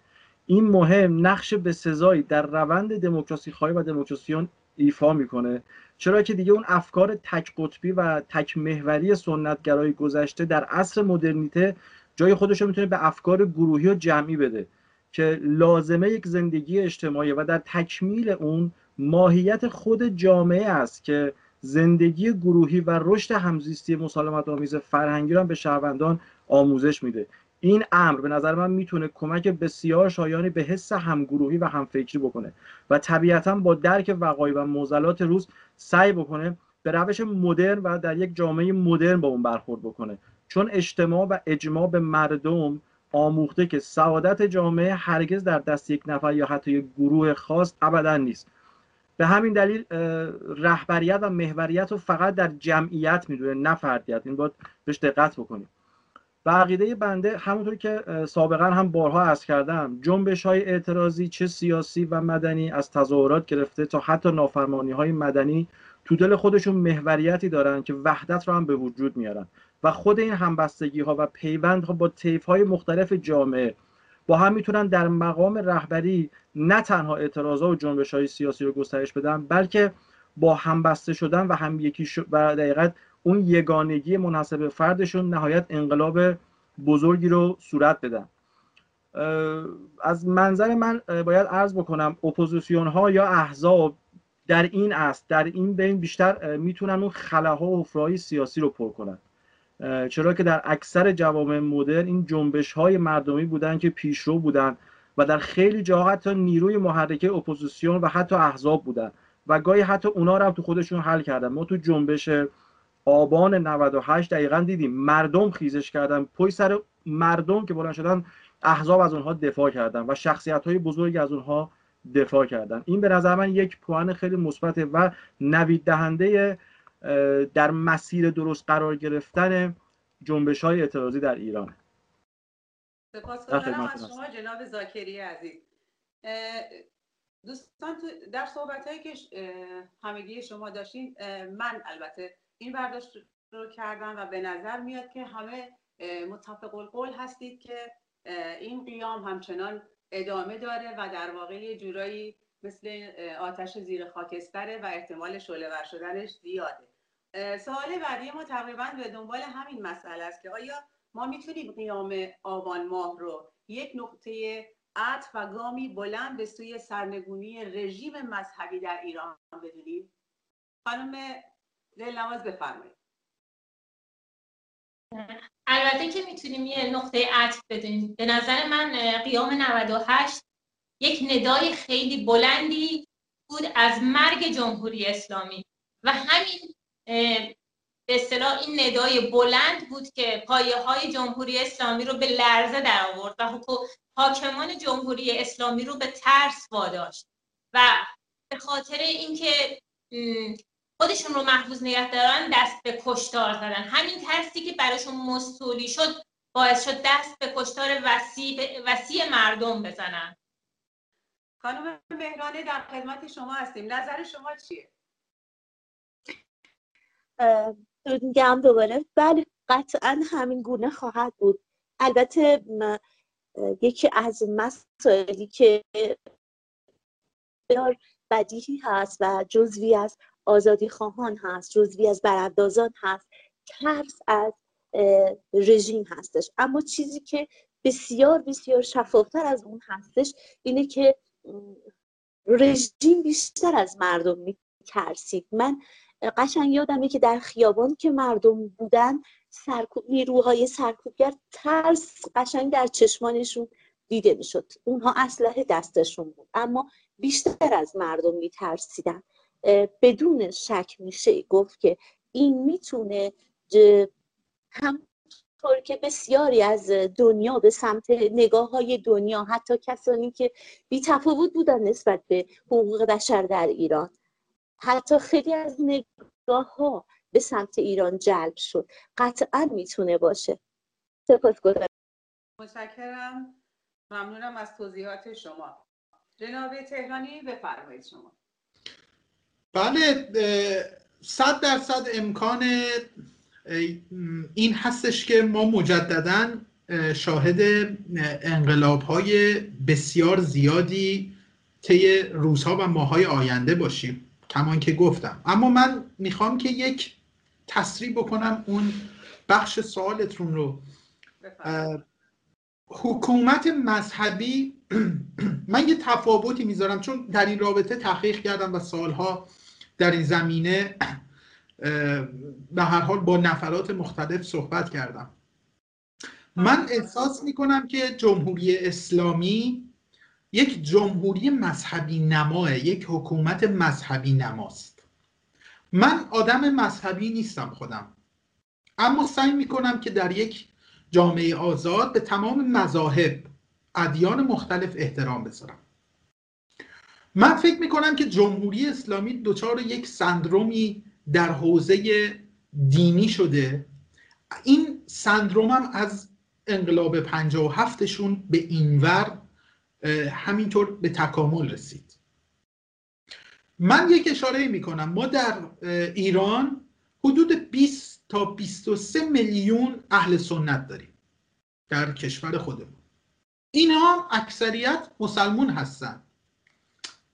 این مهم نقش به سزایی در روند دموکراسی خواهی و دموکراسیون ایفا می‌کنه. چرا که دیگه اون افکار تک قطبی و تک محوری سنتگرای گذشته در عصر مدرنیته جای خودش رو می‌تونه به افکار گروهی و جمعی بده که لازمه یک زندگی اجتماعی و در تکمیل اون ماهیت خود جامعه است که زندگی گروهی و رشد همزیستی مسالمت آمیز فرهنگی را به شهروندان آموزش میده. این امر به نظر من می‌تونه کمک بسیار شایانی به حس همگروهی و همفکری بکنه و طبیعتا با درک وقایع و موزلات روز سعی بکنه به روش مدرن و در یک جامعه مدرن با اون برخورد بکنه. چون اجتماع و اجماع به مردم آموخته که سعادت جامعه هرگز در دست یک نفر یا حتی یک گروه خاص ابدا نیست. به همین دلیل رهبریت و محوریت رو فقط در جمعیت می‌دونه نه فردیت. این باید بهش دقت بکنیم. و عقیده بنده همونطور که سابقا هم بارها عرض کردم جنبش های اعتراضی چه سیاسی و مدنی از تظاهرات گرفته تا حتی نافرمانی های مدنی تو دل خودشون محوریتی دارن که وحدت رو هم به وجود میارن. و خود این همبستگی ها و پیوند ها با طیف های مختلف جامعه با هم می‌تونن در مقام رهبری نه تنها اعتراضات و جنبش های سیاسی رو گسترش بدن بلکه با همبسته شدن و هم یکی و دقیقت اون یگانگی مناسب فردشون نهایت انقلاب بزرگی رو صورت بدن. از منظر من باید عرض بکنم اپوزیسیون ها یا احزاب در این است در این بین بیشتر می‌تونن اون خلاها و حفرهای سیاسی رو پر کنن. چرا که در اکثر جوامع مدرن این جنبش های مردمی بودن که پیشرو بودن و در خیلی جاها حتی نیروی محرکه اپوزیسیون و حتی احزاب بودن و گاهی حتی اونا رو هم تو خودشون حل کردن. ما تو جنبش آبان 98 دقیقا دیدیم. مردم خیزش کردن. پای سر مردم که بلند شدن احزاب از اونها دفاع کردن و شخصیت های بزرگی از اونها دفاع کردن. این به نظر من یک پوان خیلی مثبت و نوید دهنده در مسیر درست قرار گرفتن جنبش های اعتراضی در ایران. سپاسگزارم از شما. جناب زاکری عزیز. دوستان در صحبت هایی که همگی شما داشتین من البته این برداشت رو کردم و به نظر میاد که همه متفق القول هستید که این قیام همچنان ادامه داره و در واقع یه جورایی مثل آتش زیر خاکستره و احتمال شعله ور شدنش زیاده. سوال بعدی ما تقریبا به دنبال همین مسئله است که آیا ما می‌تونیم قیام آبان ماه رو یک نقطه عطف و گامی بلند به سوی سرنگونی رژیم مذهبی در ایران بدونیم؟ خانم دلنواز بفرمایید البته که می‌تونیم یه نقطه عطف بدونیم. به نظر من قیام 98 یک ندای خیلی بلندی بود از مرگ جمهوری اسلامی. و همین به اصطلاح این ندای بلند بود که پایه های جمهوری اسلامی رو به لرزه در آورد و حاکمان جمهوری اسلامی رو به ترس واداشت. و به خاطر اینکه خودشون رو محفوظ نگه دارن دست به کشتار زدن. همین ترسی که براشون مستولی شد باعث شد دست به کشتار وسیع, وسیع مردم بزنن. خانم مهرانه در خدمت شما هستیم. نظر شما چیه؟ میگم دوباره. بله قطعا همین گونه خواهد بود. البته یکی از مسائلی که بدیهی هست و جزوی از آزادی خواهان هست جزوی از براندازان هست ترس از رژیم هستش. اما چیزی که بسیار بسیار شفافتر از اون هستش اینه که رژیم بیشتر از مردم میترسید. من قشنگ یادمه که در خیابان که مردم بودن سرکوب نیروهای سرکوبگر ترس قشنگ در چشمانشون دیده می‌شد. اونها اسلحه دستشون بود اما بیشتر از مردم میترسیدن. بدون شک میشه گفت که این می‌تونه همطور که بسیاری از دنیا به سمت نگاه های دنیا حتی کسانی که بی تفاوت بودن نسبت به حقوق بشر در ایران. حتی خیلی از نگاه ها به سمت ایران جلب شد. قطعا می‌تونه باشه. سپاس متشکرم. ممنونم از توضیحات شما. جناب تهرانی بفرمایید شما. بله صد درصد امکان این هستش که ما مجددا شاهد انقلاب های بسیار زیادی طی روزها و ماهای آینده باشیم. کمان که گفتم. اما من می‌خوام که یک تصریح بکنم اون بخش سوالتون رو. حکومت مذهبی من یه تفاوتی می‌ذارم چون در این رابطه تحقیق کردم و سالها در این زمینه به هر حال با نفرات مختلف صحبت کردم. من احساس می‌کنم که جمهوری اسلامی یک جمهوری مذهبی نماه یک حکومت مذهبی نماست. من آدم مذهبی نیستم خودم. اما سعی می‌کنم که در یک جامعه آزاد به تمام مذاهب ادیان مختلف احترام بذارم. من فکر می‌کنم که جمهوری اسلامی دچار یک سندرومی در حوزه دینی شده. این سندروم هم از انقلاب 57 شون به اینور همینطور به تکامل رسید. من یک اشاره می‌کنم. ما در ایران حدود 20 تا 23 میلیون اهل سنت داریم در کشور خودمون. اینها اکثریت مسلمون هستند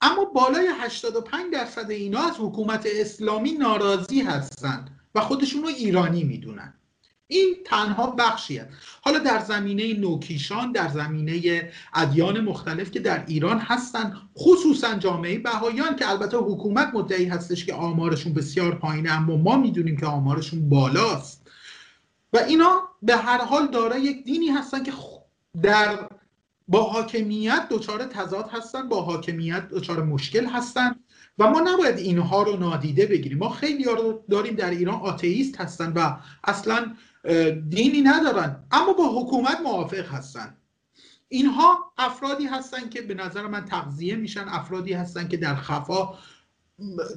اما بالای 85 درصد اینا از حکومت اسلامی ناراضی هستند و خودشون رو ایرانی می‌دونن. این تنها بخشیه. حالا در زمینه نوکیشان در زمینه ادیان مختلف که در ایران هستن خصوصا جامعه بهایان که البته حکومت مدعی هستش که آمارشون بسیار پایینه اما ما می‌دونیم که آمارشون بالاست. و اینا به هر حال دارای یک دینی هستن که در با حاکمیت دچار تضاد هستن با حاکمیت دچار مشکل هستن و ما نباید اینها رو نادیده بگیریم. ما خیلی رو داریم در ایران آتئیست هستن و اصلا دینی ندارن اما با حکومت موافق هستن. اینها افرادی هستن که به نظر من تغذیه میشن افرادی هستن که در خفا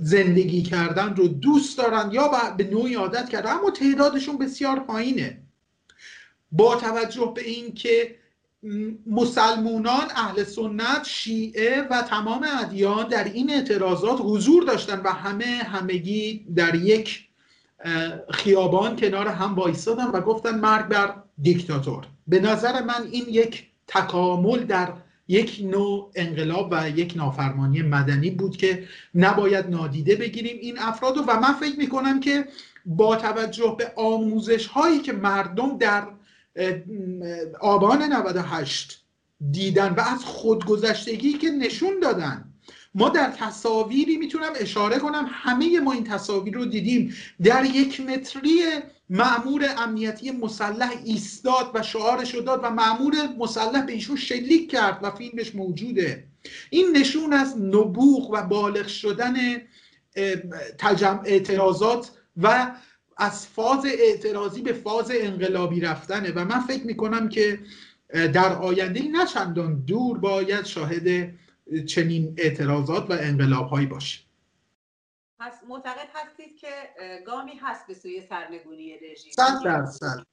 زندگی کردن رو دوست دارن یا به نوعی عادت کردن اما تعدادشون بسیار پایینه. با توجه به اینکه مسلمونان اهل سنت شیعه و تمام ادیان در این اعتراضات حضور داشتن و همه همگی در یک خیابان کنار هم وایستادن و گفتن مرگ بر دیکتاتور. به نظر من این یک تکامل در یک نوع انقلاب و یک نافرمانی مدنی بود که نباید نادیده بگیریم این افراد و من فکر می‌کنم که با توجه به آموزش هایی که مردم در آبان 98 دیدن و از خودگذشتگی که نشون دادن. ما در تصاویری می‌تونم اشاره کنم همه ما این تصاویر رو دیدیم. در یک متری معمور امنیتی مسلح ایستاد و شعارش رو داد و معمور مسلح به ایشون شلیک کرد و فیلمش موجوده. این نشون از نبوغ و بالغ شدن اعتراضات و از فاز اعتراضی به فاز انقلابی رفتنه. و من فکر می‌کنم که در آینده نه چندان دور باید شاهد چنین اعتراضات و انقلاب هایی باشیم پس معتقد هستید که گامی هست به سوی سرنگونی رژیم. صد درصد.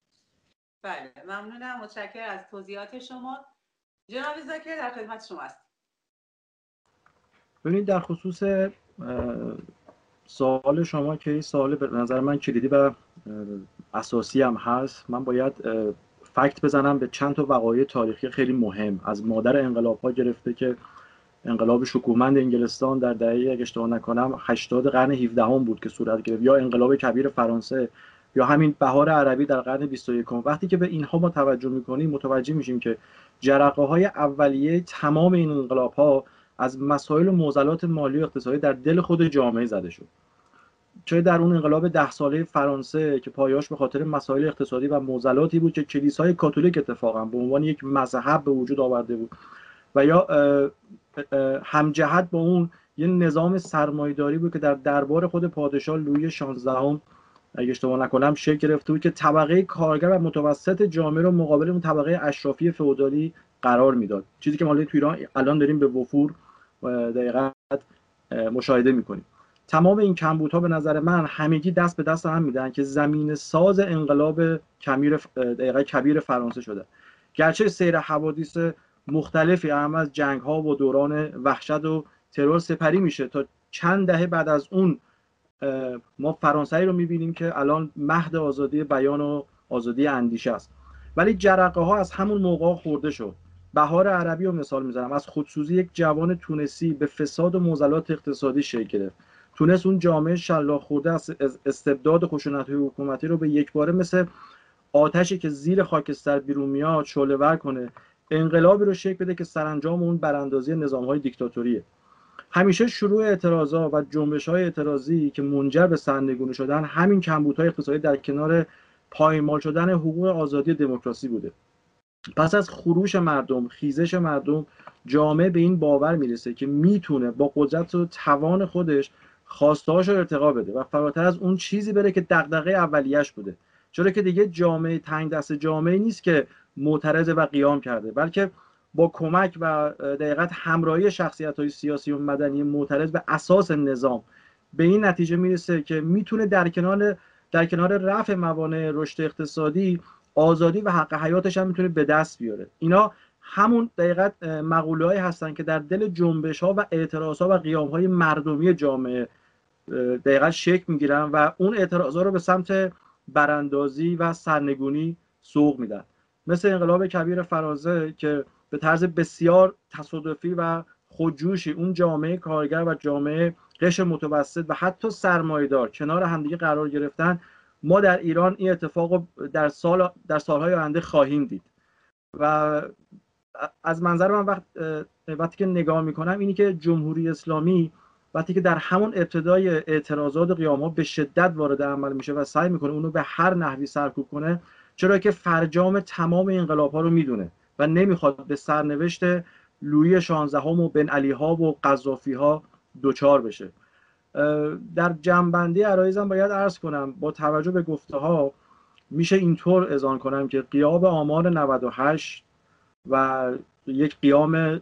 بله ممنونم. متشکر از توضیحات شما. جناب زاکر در خدمت شما است ببینید در خصوص سوال شما که این سوال به نظر من کلیدی و اساسی هم هست من باید فکت بزنم به چند تا وقایع تاریخی خیلی مهم. از مادر انقلاب ها گرفته که انقلاب شکوهمند انگلستان در دهه اگه اشتباه نکنم 80 قرن 17 هم بود که صورت گرفت. یا انقلاب کبیر فرانسه یا همین بهار عربی در قرن 21 وقتی که به اینها ما توجه می‌کنیم متوجه میشیم که جرقه های اولیه تمام این انقلاب ها از مسائل و معضلات مالی و اقتصادی در دل خود جامعه زده شد. چه در اون انقلاب ده ساله فرانسه که پایاش به خاطر مسائل اقتصادی و موزلاتی بود که کلیسای کاتولیک اتفاقا به عنوان یک مذهب به وجود آورده بود و یا همجهت با اون یه نظام سرمایداری بود که در دربار خود پادشاه لویی 16 هم اگه اشتباه نکنم شکل گرفته بود که طبقه کارگر و متوسط جامعه رو مقابل اون طبقه اشرافی فئودالی قرار می‌داد. چیزی که ما تو ایران الان داریم به وفور دقیقت مشاهده می‌کنیم. تمام این کمبودها به نظر من همگی دست به دست هم میدن که زمین ساز انقلاب کبیر دقیقه کبیر فرانسه شده. گرچه سیر حوادث مختلفی هم از جنگ ها و دوران وحشت و ترور سپری میشه. تا چند دهه بعد از اون ما فرانسوی رو می‌بینیم که الان مهد آزادی بیان و آزادی اندیشه است. ولی جرقه ها از همون موقع خورده شد. بهار عربی رو مثال می‌زنم. از خودسوزی یک جوان تونسی به فساد و موزلات اقتصادی شکل گرفت. تونست اون جامعه شلاق خورده از استبداد خشونت حکومتی رو به یک باره مثل آتشی که زیر خاکستر بیرون میاد شعله ور کنه انقلابی رو شکل بده که سرانجام اون براندازی نظام های دیکتاتوریه. همیشه شروع اعتراضا و جنبش های اعتراضی که منجر به سرنگونی شدن همین کمبودهای اقتصادی در کنار پایمال شدن حقوق آزادی دموکراسی بوده. پس از خروش مردم خیزش مردم جامعه به این باور می‌رسه که می‌تونه با قدرت و توان خودش خواستهاش رو ارتقا بده و فراتر از اون چیزی بره که دغدغه اولیش بوده. چرا که دیگه جامعه تنگ دست جامعه نیست که معترض و قیام کرده بلکه با کمک و دقیقت همراهی شخصیت های سیاسی و مدنی معترض به اساس نظام به این نتیجه می‌رسه که می‌تونه در کنار در کنار رفع موانع رشد اقتصادی آزادی و حق حیاتش هم می‌تونه به دست بیاره. اینا همون دقیقت مقوله هستن که در دل جنبش ها و اعتراض ها و قیام های مردمی جامعه دقیقت شکل می‌گیرن و اون اعتراض ها رو به سمت براندازی و سرنگونی سوق میدن. مثل انقلاب کبیر فرانسه که به طرز بسیار تصادفی و خودجوشی اون جامعه کارگر و جامعه قشر متوسط و حتی سرمایدار کنار همدیگه قرار گرفتن ما در ایران این اتفاق در سال در سالهای آینده خواهیم دید. و از منظر من وقت وقتی که نگاه می‌کنم اینی که جمهوری اسلامی وقتی که در همون ابتدای اعتراضات و قیام ها به شدت وارد عمل میشه و سعی می‌کنه اونو به هر نحوی سرکوب کنه چرا که فرجام تمام انقلاب ها رو می‌دونه و نمی‌خواد به سرنوشت لویی شانزدهم و بن علی ها و قذافی ها دوچار بشه. در جنبندی عرایزم باید عرض کنم با توجه به گفته ها میشه اینطور اذان کنم که قیاب آمار 98 و یک قیام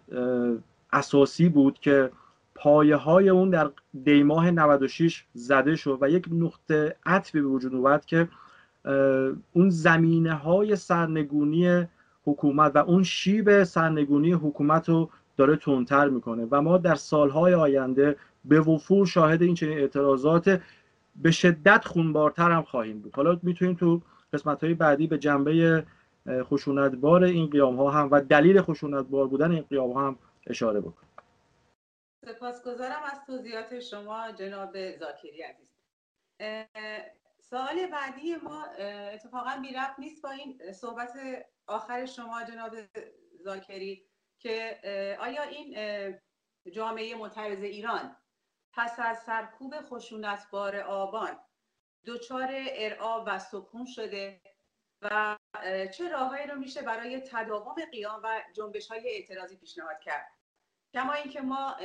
اساسی بود که پایه های اون در دیماه 96 زده شد و یک نقطه عطفی به وجود اومد که اون زمینه های سرنگونی حکومت و اون شیب سرنگونی حکومت رو داره تونتر می‌کنه و ما در سالهای آینده به وفور شاهد این چنین اعتراضات به شدت خونبارتر هم خواهیم بود. حالا می‌تونیم تو قسمت های بعدی به جنبه خشونتبار این قیام ها هم و دلیل خشونتبار بودن این قیام ها هم اشاره بکنیم. سپاسگزارم از توضیحات شما جناب زاکری عزیز. سوال بعدی ما اتفاقا بی نیست با این صحبت آخر شما جناب زاکری که آیا این جامعه معترض ایران پس از سرکوب خشونتبار آبان دچار ارعاب و سکون شده و چه راههایی رو میشه برای تداوم قیام و جنبش های اعتراضی پیشنهاد کرد؟ کما اینکه ما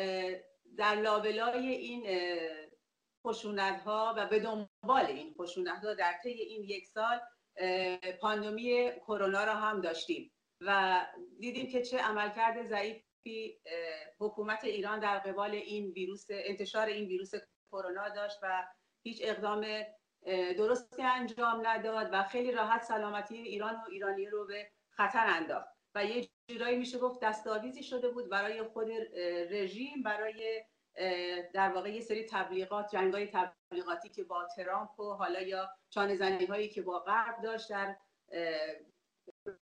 در لابلای این خشونت ها و به دنبال این خشونت ها در طی این یک سال پاندمی کرونا را هم داشتیم و دیدیم که چه عملکرد ضعیفی حکومت ایران در قبال این ویروس انتشار این ویروس کرونا داشت و هیچ اقدام درستی انجام نداد و خیلی راحت سلامتی ایران و ایرانی رو به خطر انداخت. و یه جورایی میشه گفت دستاویزی شده بود برای خود رژیم برای در واقع یه سری تبلیغات جنگای تبلیغاتی که با ترامپ و حالا یا چانه هایی که با غرب داشت در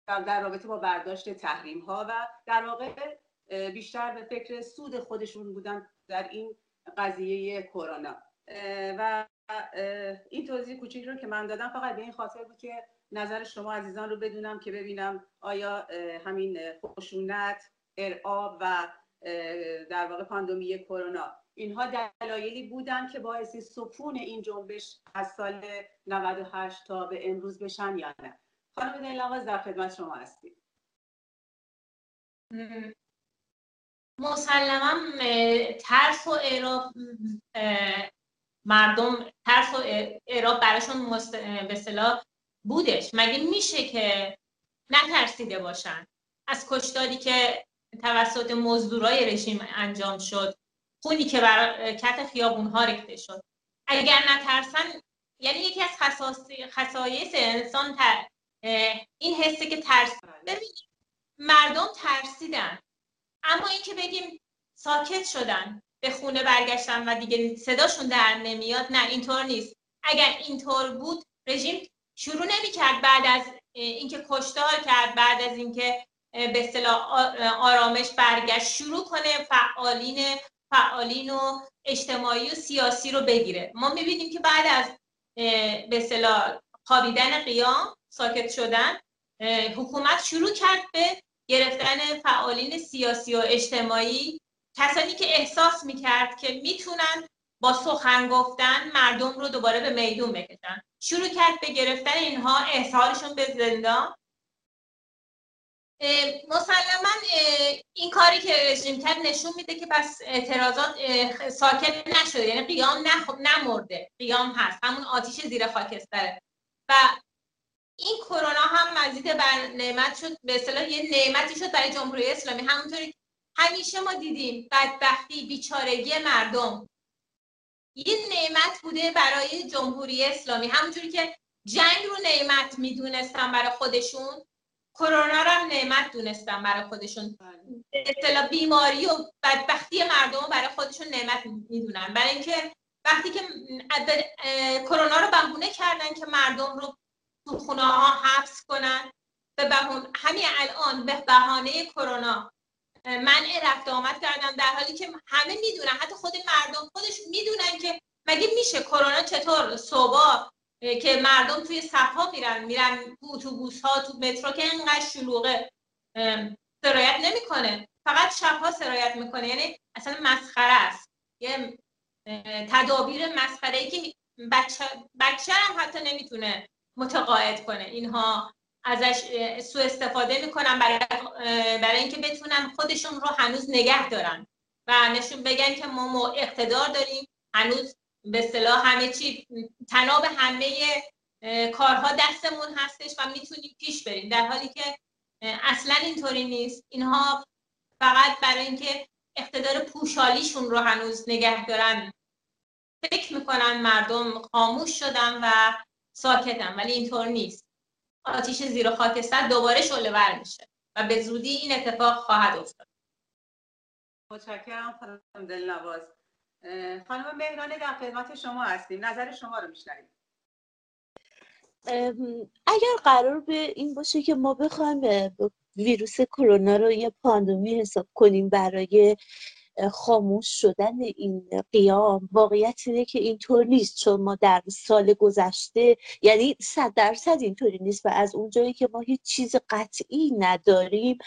در رابطه با برداشت تحریم ها و در واقع بیشتر به فکر سود خودشون بودن در این قضیه کرونا. و این توضیح کوچیک رو که من دادم فقط به این خاطر بود که نظر شما عزیزان رو بدونم که ببینم آیا همین خشونت ارعاب و در واقع پاندمی کرونا اینها دلایلی بودن که باعث سکون این جنبش از سال 98 تا به امروز بشن یا نه. خانم دلنواز در خدمت شما هستیم. مسلما ترس و اعراب مردم ترس و اعراب براشون به صلاح بودش. مگه میشه که نترسیده باشن؟ از کشتاری که توسط مزدورای رژیم انجام شد خونی که بر کت خیابون ها ریخته شد. اگر نترسن یعنی یکی از خصایص انسان تر این حسه که ترس ببینید مردم ترسیدن. اما اینکه بگیم ساکت شدن به خونه برگشتن و دیگه صداشون در نمیاد نه اینطور نیست. اگر اینطور بود رژیم شروع نمی‌کرد بعد از اینکه کشتار کرد بعد از اینکه به اصطلاح آرامش برگشت شروع کنه فعالین فعالین و اجتماعی و سیاسی رو بگیره. ما می‌بینیم که بعد از به اصطلاح خوابیدن قیام ساکت شدن حکومت شروع کرد به گرفتن فعالین سیاسی و اجتماعی کسانی که احساس می‌کرد که می‌تونن با سخن گفتن مردم رو دوباره به میدون بکشن. شروع کرد به گرفتن اینها احضارشون به زندان. مسلما این کاری که رژیم کرد نشون میده که پس اعتراضات ساکت نشده یعنی قیام نمرده. قیام هست. همون آتیش زیر خاکستره. و این کرونا هم مزید بر نعمت شد به اصطلاح یه نعمتی شد برای جمهوری اسلامی. همونطوری همیشه ما دیدیم بدبختی بیچارگی مردم. یه نعمت بوده برای جمهوری اسلامی. همونجوری که جنگ رو نعمت می‌دونستن برای خودشون کرونا رو هم نعمت دونستن برای خودشون. اصطلاح بیماری و بدبختی مردم رو برای خودشون نعمت می‌دونن. برای اینکه وقتی که کرونا رو بهونه کردن که مردم رو تو خونه ها حبس کنن. به بهون همین الان به بهانه کرونا. منع رفت آمد کردن در حالی که همه می‌دونن حتی خود مردم خودش می‌دونن که مگه میشه کرونا چطور صبح که مردم توی صفها میرن میرن تو اتوبوس ها تو مترو که اینقدر شلوغه. سرایت نمی‌کنه. فقط شبها سرایت می‌کنه. یعنی اصلا مسخره است. یه تدابیر مسخره ای که بچه, بچه هم حتی نمی‌تونه متقاعد کنه. اینها ازش سوء استفاده می‌کنن برای, برای اینکه بتونن خودشون رو هنوز نگه دارن و نشون بگن که ما اقتدار داریم. هنوز به اصطلاح همه چی تناب همه کارها دستمون هستش و می‌تونیم پیش بریم. در حالی که اصلا اینطوری نیست. اینها فقط برای اینکه اقتدار پوشالیشون رو هنوز نگه دارن فکر می‌کنن مردم خاموش شدن و ساکتن ولی اینطور نیست. آتیش زیر خاکستر دوباره شعله ور میشه و به زودی این اتفاق خواهد افتاد. متشکرم خانم دلنواز. خانم مهرانه در خدمت شما هستیم. نظر شما رو میشنویم. اگر قرار به این باشه که ما بخوایم ویروس کرونا رو یه پاندمی حساب کنیم برای خاموش شدن این قیام واقعیت اینه که اینطور نیست چون ما در سال گذشته یعنی صد درصد اینطوری نیست و از اونجایی که ما هیچ چیز قطعی نداریم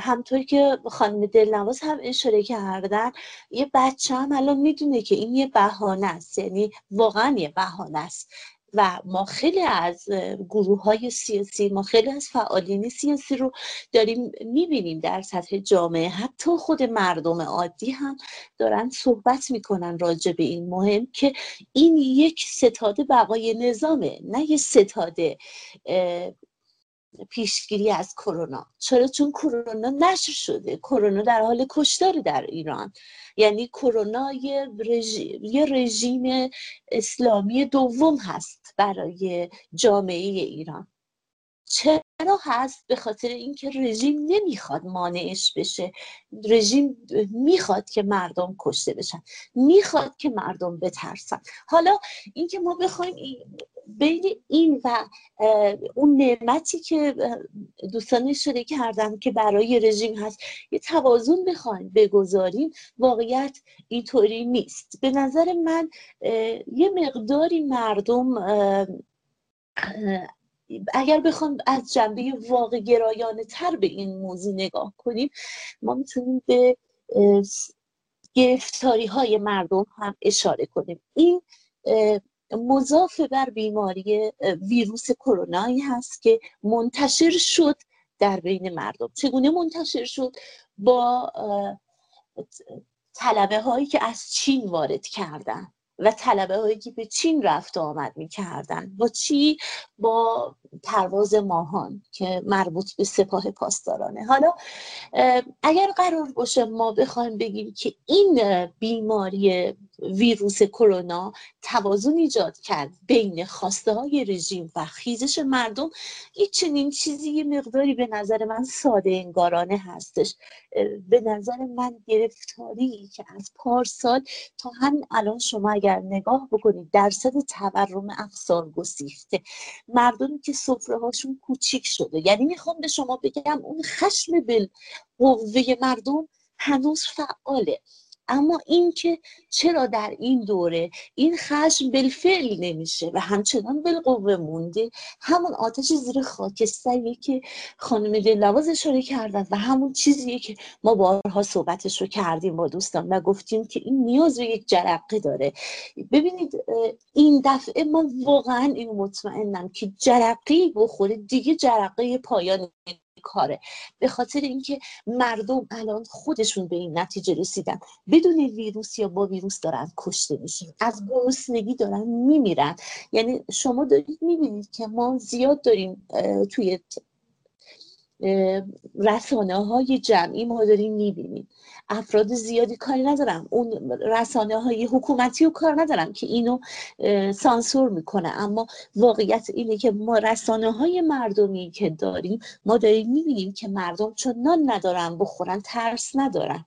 همطور که خانم دلنواز هم اشاره کردن یه بچه هم الان می‌دونه که این یه بهانه است یعنی واقعا یه بهانه است. و ما خیلی از گروه های سیاسی ما خیلی از فعالین سیاسی رو داریم می‌بینیم در سطح جامعه. حتی خود مردم عادی هم دارن صحبت می‌کنن راجع به این. مهم که این یک ستاده بقای نظامه نه یه ستاده پیشگیری از کرونا. چرا؟ چون کرونا نشر شده. کرونا در حال کشتار در ایران. یعنی کرونا یه رژیم, یه رژیم اسلامی دوم هست برای جامعه ایران. چرا هست؟ به خاطر اینکه رژیم نمی‌خواد مانعش بشه. رژیم می‌خواد که مردم کشته بشن. می‌خواد که مردم بترسن. حالا اینکه ما بخوایم بین این و اون نعمتی که دوستان اشاره کردن که برای رژیم هست یه توازن بخوایم بگذاریم واقعیت اینطوری نیست. به نظر من یه مقداری مردم اگر بخوام از جنبه واقع گرایانه تر به این موضوع نگاه کنیم ما می‌تونیم به گرفتاری های مردم هم اشاره کنیم. این مضاف بر بیماری ویروس کرونایی هست که منتشر شد در بین مردم. چگونه منتشر شد؟ با طلبه هایی که از چین وارد کردن و طلبه هایی که به چین رفت آمد می‌کردن. با چی؟ با پرواز ماهان که مربوط به سپاه پاسدارانه. حالا اگر قرار باشه ما بخوایم بگیم که این بیماری ویروس کرونا توازن ایجاد کرد بین خواسته های رژیم و خیزش مردم این چنین چیزی یه مقداری به نظر من ساده انگارانه هستش. به نظر من گرفتاری که از پارسال تا همین الان شما اگر نگاه بکنید درصد تورم افسار گسیخته. مردمی که سفره هاشون کوچیک شده. یعنی می‌خوام به شما بگم اون خشم بل قوه مردم هنوز فعاله. اما اینکه چرا در این دوره این خشم بالفعل نمیشه و همچنان بالقوه مونده همون آتش زیر خاکستریه که خانم دلواز اشاره کردن و همون چیزیه که ما بارها صحبتش رو کردیم با دوستان و گفتیم که این نیاز به یک جرقه داره. ببینید این دفعه من واقعا این مطمئنم که جرقه بخوره دیگه جرقه پایان کاره. به خاطر اینکه مردم الان خودشون به این نتیجه رسیدن. بدون ویروس یا با ویروس دارن کشته میشن. از گرسنگی دارن میمیرن. یعنی شما دارید می‌بینید که ما زیاد داریم توی رسانه های جمعی ما داریم می‌بینیم. افراد زیادی کاری ندارم اون رسانه های حکومتی رو کار ندارم که اینو سانسور می‌کنه. اما واقعیت اینه که ما رسانه های مردمی که داریم ما داریم می‌بینیم که مردم چون نان ندارن بخورن ترس ندارن.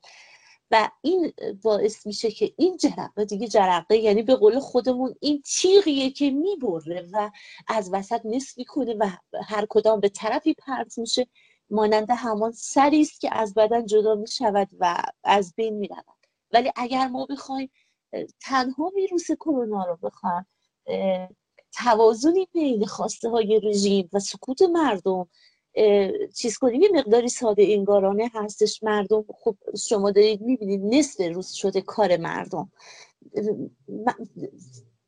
و این باعث میشه که این جرقه دیگه جرقه یعنی به قول خودمون این تیغیه که می‌بره و از وسط نصف می‌کنه و هر کدام به طرفی پرت میشه. مانند همان سری است که از بدن جدا می شود و از بین می رود ولی اگر ما بخوایم تنها ویروس کرونا رو بخوایم توازنی بین خواسته های رژیم و سکوت مردم چیز کنیم یه مقداری ساده انگارانه هستش. مردم خب شما دارید می‌بینید نصف روز شده کار مردم.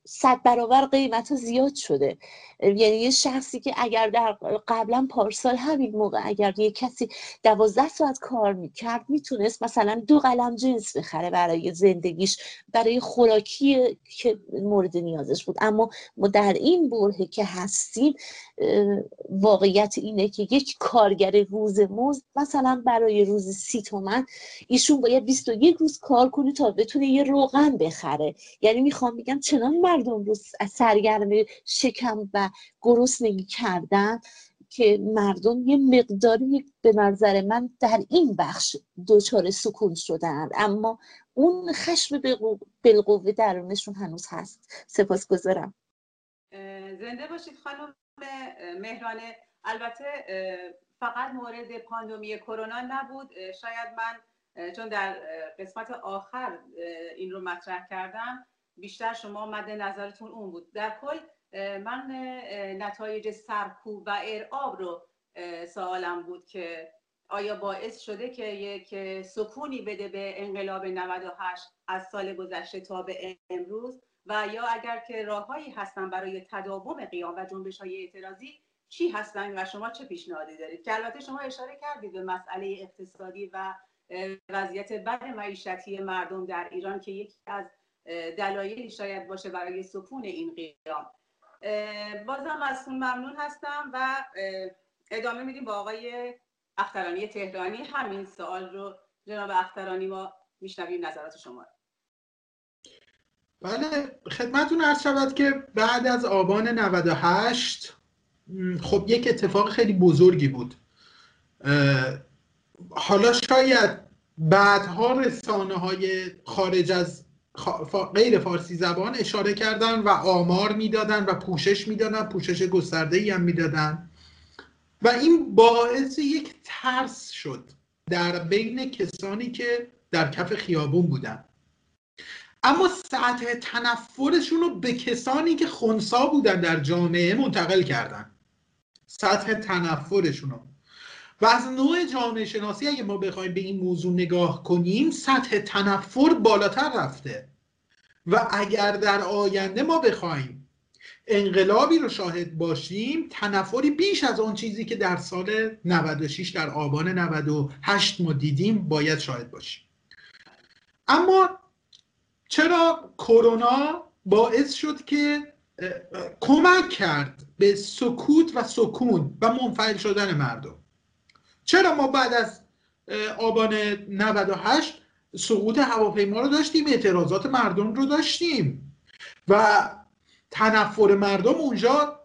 صد برابر قیمت ها زیاد شده. یعنی یه شخصی که اگر در قبلا پارسال همین موقع اگر یه کسی دوازده ساعت کار می‌کرد می‌تونست مثلا دو قلم جنس بخره برای زندگیش برای خوراکی که مورد نیازش بود. اما ما در این برهه که هستیم واقعیت اینه که یک کارگر روز مزد مثلا برای روز سی تومن ایشون باید 21 روز کار کنه تا بتونه یه روغن بخره. یعنی می‌خوام بگم چنان مردم رو سرگرم شکم و گرسنگی کردن که مردم یه مقداری به نظر من در این بخش دچار سکون شدن. اما اون خشم بالقوه درونشون هنوز هست. سپاس گذارم زنده باشید خانم مهرانه البته فقط مورد پاندومی کرونا نبود. شاید من چون در قسمت آخر این رو مطرح کردم. بیشتر شما مد نظرتون اون بود. در کل من نتایج سرکوب و ارعاب رو سوالم بود که آیا باعث شده که یک سکونی بده به انقلاب 98 از سال گذشته تا به امروز؟ و یا اگر که راههایی هستن برای تداوم قیام و جنبش های اعتراضی چی هستن و شما چه پیشنهادی دارید؟ که البته شما اشاره کردید به مسئله اقتصادی و وضعیت بد معیشتی مردم در ایران که یکی از دلایلی شاید باشه برای سکون این قیام. بازم ازتون ممنون هستم و ادامه میدیم با آقای اخترانی تهرانی. همین سوال رو جناب اخترانی ما میشنویم نظرات شما بله خدمتون عرض شود که بعد از آبان 98 خب یک اتفاق خیلی بزرگی بود. حالا شاید بعدها رسانه های خارج از غیر فارسی زبان اشاره کردن و آمار می‌دادن و پوشش می‌دادن پوشش گسترده ای هم می‌دادن. و این باعث یک ترس شد در بین کسانی که در کف خیابون بودن. اما سطح تنفرشون رو به کسانی که خونسا بودن در جامعه منتقل کردن. سطح تنفرشون رو. و از نوع جامعه شناسی اگه ما بخوایم به این موضوع نگاه کنیم سطح تنفر بالاتر رفته. و اگر در آینده ما بخوایم انقلابی رو شاهد باشیم تنفری بیش از آن چیزی که در سال 96 در آبان 98 ما دیدیم باید شاهد باشیم. اما چرا کرونا باعث شد که کمک کرد به سکوت و سکون و منفعل شدن مردم؟ چرا ما بعد از آبان 98 سقوط هواپیما رو داشتیم اعتراضات مردم رو داشتیم و تنفر مردم اونجا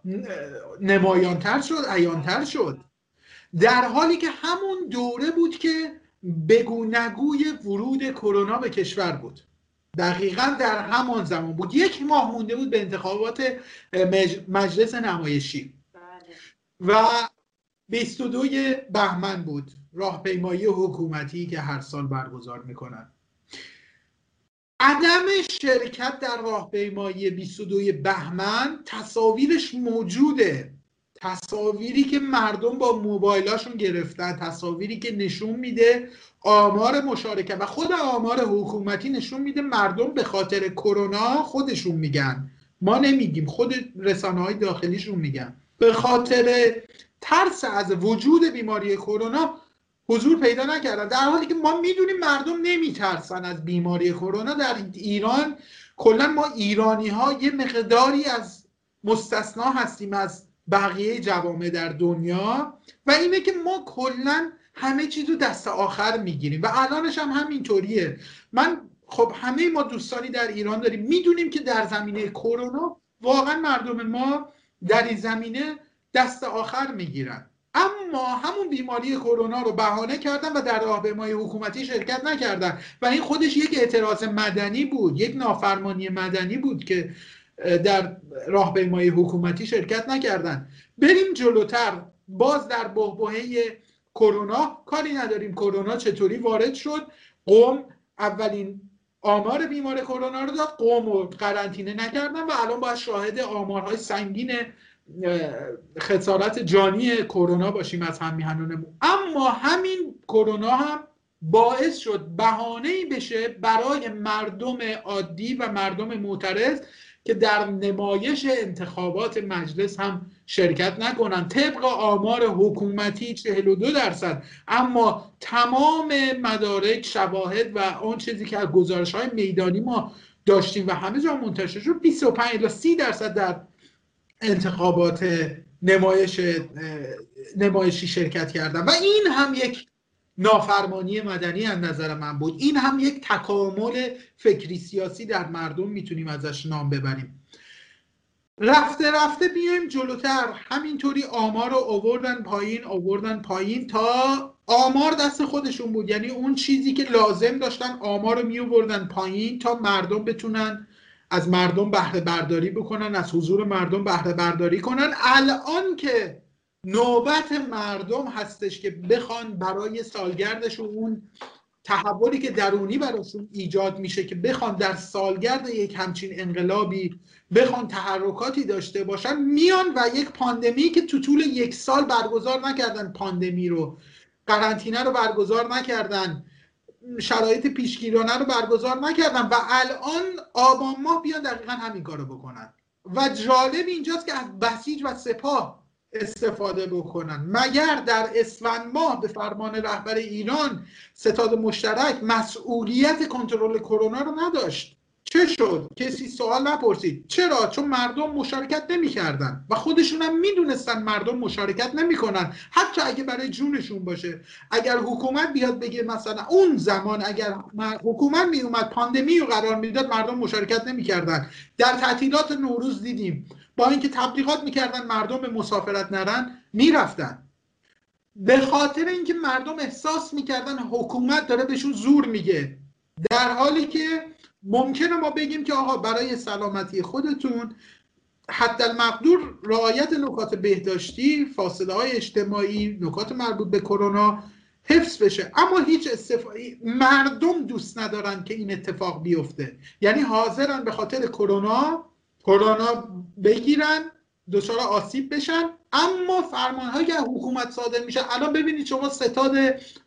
نمایانتر شد عیانتر شد. در حالی که همون دوره بود که بگو نگوی ورود کرونا به کشور بود. دقیقا در همان زمان بود. یک ماه مونده بود به انتخابات مجلس نمایشی. بله. و 22 بهمن بود راهپیمایی حکومتی که هر سال برگزار می‌کنن. عدم شرکت در راهپیمایی 22 بهمن تصاویرش موجوده. تصاویری که مردم با موبایلاشون گرفتن تصاویری که نشون میده آمار مشارکت و خود آمار حکومتی نشون میده مردم به خاطر کرونا خودشون میگن. ما نمیگیم خود رسانه های داخلیشون میگن. به خاطر ترس از وجود بیماری کرونا حضور پیدا نکردن. در حالی که ما می‌دونیم مردم نمیترسن از بیماری کرونا. در ایران کلا ما ایرانی ها یه مقداری از مستثنا هستیم از بقیه جوامع در دنیا و اینه که ما کلا همه چیز رو دست آخر می‌گیریم و الانش هم همینطوریه. من خب همه ما دوستانی در ایران داریم. می‌دونیم که در زمینه کرونا واقعا مردم ما در این زمینه دست آخر می‌گیرن. اما همون بیماری کرونا رو بهانه کردن و در راهپیمایی حکومتی شرکت نکردن. و این خودش یک اعتراض مدنی بود یک نافرمانی مدنی بود که در راهپیمایی حکومتی شرکت نکردن. بریم جلوتر. باز در بحبوحه کرونا کاری نداریم. کرونا چطوری وارد شد؟ قوم اولین آمار بیمار کرونا رو داد. قوم رو قرنطینه نکردن و الان باید شاهد آمارهای سنگین خسارت جانی کرونا باشیم از هم میهنانمون. اما همین کرونا هم باعث شد بهانه ای بشه برای مردم عادی و مردم معترض که در نمایش انتخابات مجلس هم شرکت نکنند طبق آمار حکومتی 42 درصد. اما تمام مدارک شواهد و آن چیزی که از گزارش های میدانی ما داشتیم و همه جا منتشر شد 25 الی 30 درصد در انتخابات نمایش نمایشی شرکت کردن. و این هم یک نافرمانی مدنی از نظر من بود. این هم یک تکامل فکری سیاسی در مردم می‌تونیم ازش نام ببریم. رفته رفته بیایم جلوتر. همینطوری آمار رو آوردن پایین آوردن پایین تا آمار دست خودشون بود. یعنی اون چیزی که لازم داشتن آمار رو می پایین تا مردم بتونن از مردم بهره برداری بکنن از حضور مردم بهره برداری کنن. الان که نوبت مردم هستش که بخوان برای سالگردش اون تحولی که درونی براشون ایجاد میشه که بخوان در سالگرد یک همچین انقلابی بخوان تحرکاتی داشته باشن میان و یک پاندمی که تو طول یک سال برگزار نکردن پاندمی رو قرنطینه رو برگزار نکردن. شرایط پیشگیرانه رو برگزار نکردن و الان آبان ماه بیان دقیقا همین کارو بکنن. و جالب اینجاست که از بسیج و سپاه استفاده بکنن. مگر در اسفند ماه به فرمان رهبر ایران ستاد مشترک مسئولیت کنترل کرونا رو نداشت؟ چه شد؟ کسی سوال نپرسید. چرا؟ چون مردم مشارکت نمی‌کردن و خودشون هم می‌دونستن مردم مشارکت نمی‌کنن. حتی اگه برای جونشون باشه. اگر حکومت بیاد بگه مثلا اون زمان اگر حکومت میومد پاندمی رو قرار می‌داد مردم مشارکت نمی‌کردن. در تعطیلات نوروز دیدیم. با اینکه تبلیغات می‌کردن مردم به مسافرت نرن می‌رفتن. به خاطر اینکه مردم احساس می‌کردن حکومت داره بهشون زور میگه. در حالی که ممکنه ما بگیم که آقا برای سلامتی خودتون حتی المقدور رعایت نکات بهداشتی فاصله های اجتماعی نکات مربوط به کرونا حفظ بشه. اما هیچ استفاده مردم دوست ندارن که این اتفاق بیفته. یعنی حاضرن به خاطر کرونا کرونا بگیرن دچار آسیب بشن. اما فرمان هایی که حکومت صادر میشه الان ببینید شما ستاد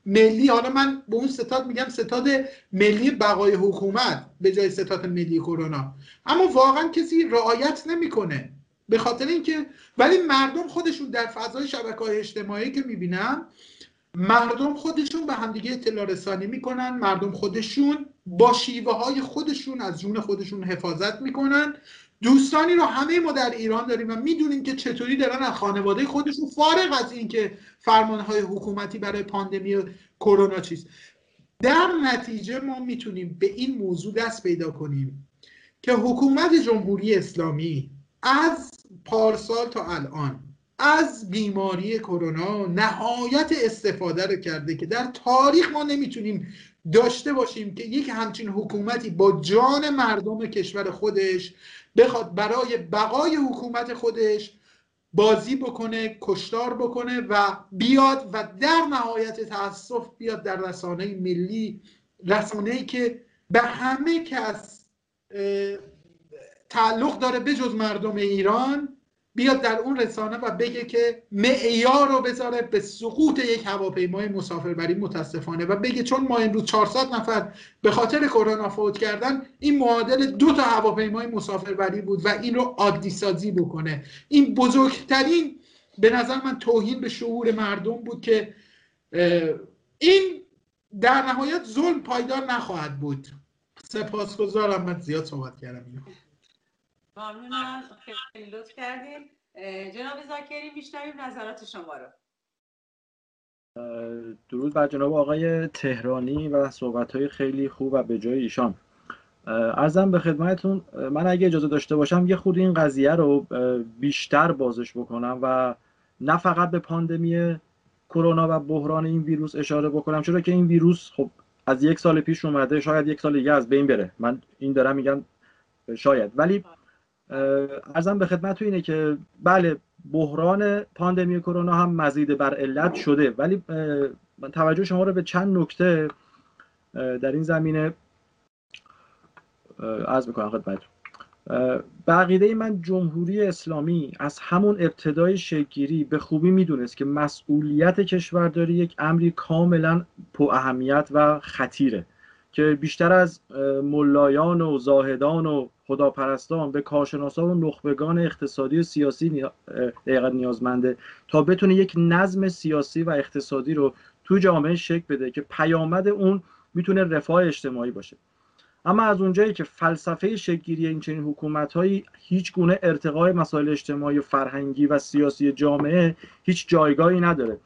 ملی حالا من به اون ستاد میگم ستاد ملی بقای حکومت به جای ستاد ملی کرونا. اما واقعا کسی رعایت نمی‌کنه به خاطر اینکه ولی مردم خودشون در فضای شبکه های اجتماعی که می‌بینم مردم خودشون به همدیگه اطلاع رسانی می‌کنن مردم خودشون با شیوه های خودشون از جون خودشون حفاظت می‌کنن دوستانی رو همه ما در ایران داریم و می‌دونیم که چطوری دارن از خانواده خودشون فارغ از اینکه فرمانهای حکومتی برای پاندمی کرونا چیست. در نتیجه ما می‌تونیم به این موضوع دست پیدا کنیم که حکومت جمهوری اسلامی از پارسال تا الان از بیماری کرونا نهایت استفاده رو کرده که در تاریخ ما نمی‌تونیم داشته باشیم که یک همچین حکومتی با جان مردم کشور خودش بخواد برای بقای حکومت خودش بازی بکنه کشتار بکنه و بیاد و در نهایت تاسف بیاد در رسانه ملی. رسانه ای که به همه کس تعلق داره بجز مردم ایران. بیاد در اون رسانه و بگه که معیار رو بذاره به سقوط یک هواپیمای مسافربری متاسفانه و بگه چون ما امروز 400 نفر به خاطر کرونا فوت کردن این معادل دو تا هواپیمای مسافربری بود و این رو عادی سازی بکنه. این بزرگترین به نظر من توهین به شعور مردم بود که این در نهایت ظلم پایدار نخواهد بود. سپاسگزارم من زیاد صحبت کردم. ممنونم. خیلی لطف کردیم جناب زاکری میشنویم نظرات شما رو. درود بر جناب آقای تهرانی و صحبت های خیلی خوب و به جای ایشان. ارزم به خدمتتون من اگه اجازه داشته باشم یه خود این قضیه رو بیشتر بازش بکنم و نه فقط به پاندمی کرونا و بحران این ویروس اشاره بکنم چرا که این ویروس خب از یک سال پیش اومده شاید یک سال دیگه از بین بره. من این دارم میگم شاید. ولی ارزم به خدمت اینه که بله بحران پاندمی کرونا هم مزید بر علت شده. ولی من توجه شما رو به چند نکته در این زمینه از می‌کنم خدمتتون. به من جمهوری اسلامی از همون ابتدای شکلگیری به خوبی می‌دونست که مسئولیت کشورداری یک امری کاملا پو اهمیت و خطیره. که بیشتر از ملایان و زاهدان و خداپرستان به کارشناسان و نخبگان اقتصادی و سیاسی دقیقا نیازمنده تا بتونه یک نظم سیاسی و اقتصادی رو تو جامعه شکل بده که پیامد اون می‌تونه رفاه اجتماعی باشه. اما از اونجایی که فلسفه شکلگیری این چنین حکومت هایی هیچ گونه ارتقای مسائل اجتماعی و فرهنگی و سیاسی جامعه هیچ جایگاهی نداره.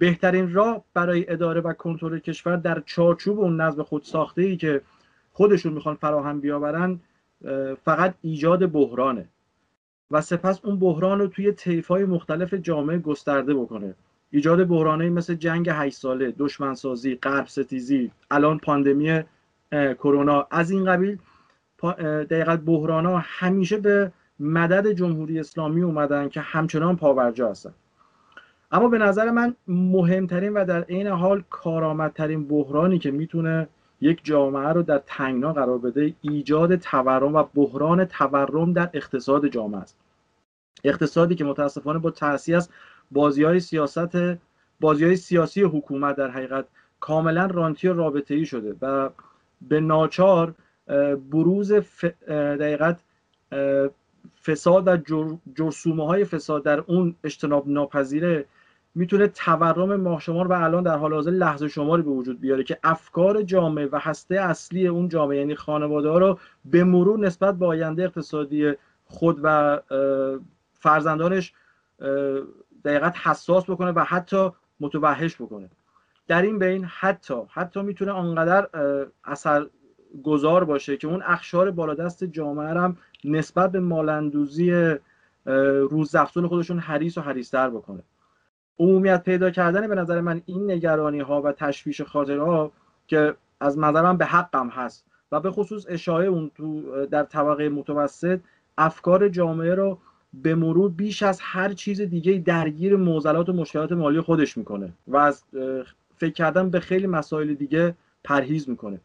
بهترین راه برای اداره و کنترل کشور در چارچوب اون نظم خود ساخته ای که خودشون می‌خوان فراهم بیاورن فقط ایجاد بحرانه. و سپس اون بحران رو توی های مختلف جامعه گسترده بکنه. ایجاد بحرانه مثل جنگ هشت ساله دشمنسازی غرب ستیزی الان پاندمی کرونا. از این قبیل دقیقا بحران ها همیشه به مدد جمهوری اسلامی اومدن که همچنان پاورجا هستن. اما به نظر من مهمترین و در عین حال کارآمدترین بحرانی که می‌تونه یک جامعه رو در تنگنا قرار بده ایجاد تورم و بحران تورم در اقتصاد جامعه است. اقتصادی که متاسفانه با تاثیر از بازی های سیاست بازی های سیاسی حکومت در حقیقت کاملا رانتی و رابطه ای شده و به ناچار بروز ف... دقیقت فساد و جرسومه های فساد در اون اجتناب ناپذیره می‌تونه تورم ماه شمار و الان در حال حاضر لحظه شماری به وجود بیاره که افکار جامعه و هسته اصلی اون جامعه یعنی خانواده ها رو به مرور نسبت به آینده اقتصادی خود و فرزندانش دقیقت حساس بکنه و حتی متوحش بکنه. در این بین حتی حتی می‌تونه آنقدر اثر گذار باشه که اون اخشار بالادست جامعه هم نسبت به مالندوزی روزافزون خودشون حریص و حریصتر بکنه. عمومیت پیدا کردن به نظر من این نگرانی ها و تشویش خاطرها که از نظرم به حقم هست و به خصوص اشاعه اون تو در طبقه متوسط افکار جامعه رو به مرور بیش از هر چیز دیگه درگیر معضلات و مشکلات مالی خودش می‌کنه و از فکر کردن به خیلی مسائل دیگه پرهیز می‌کنه.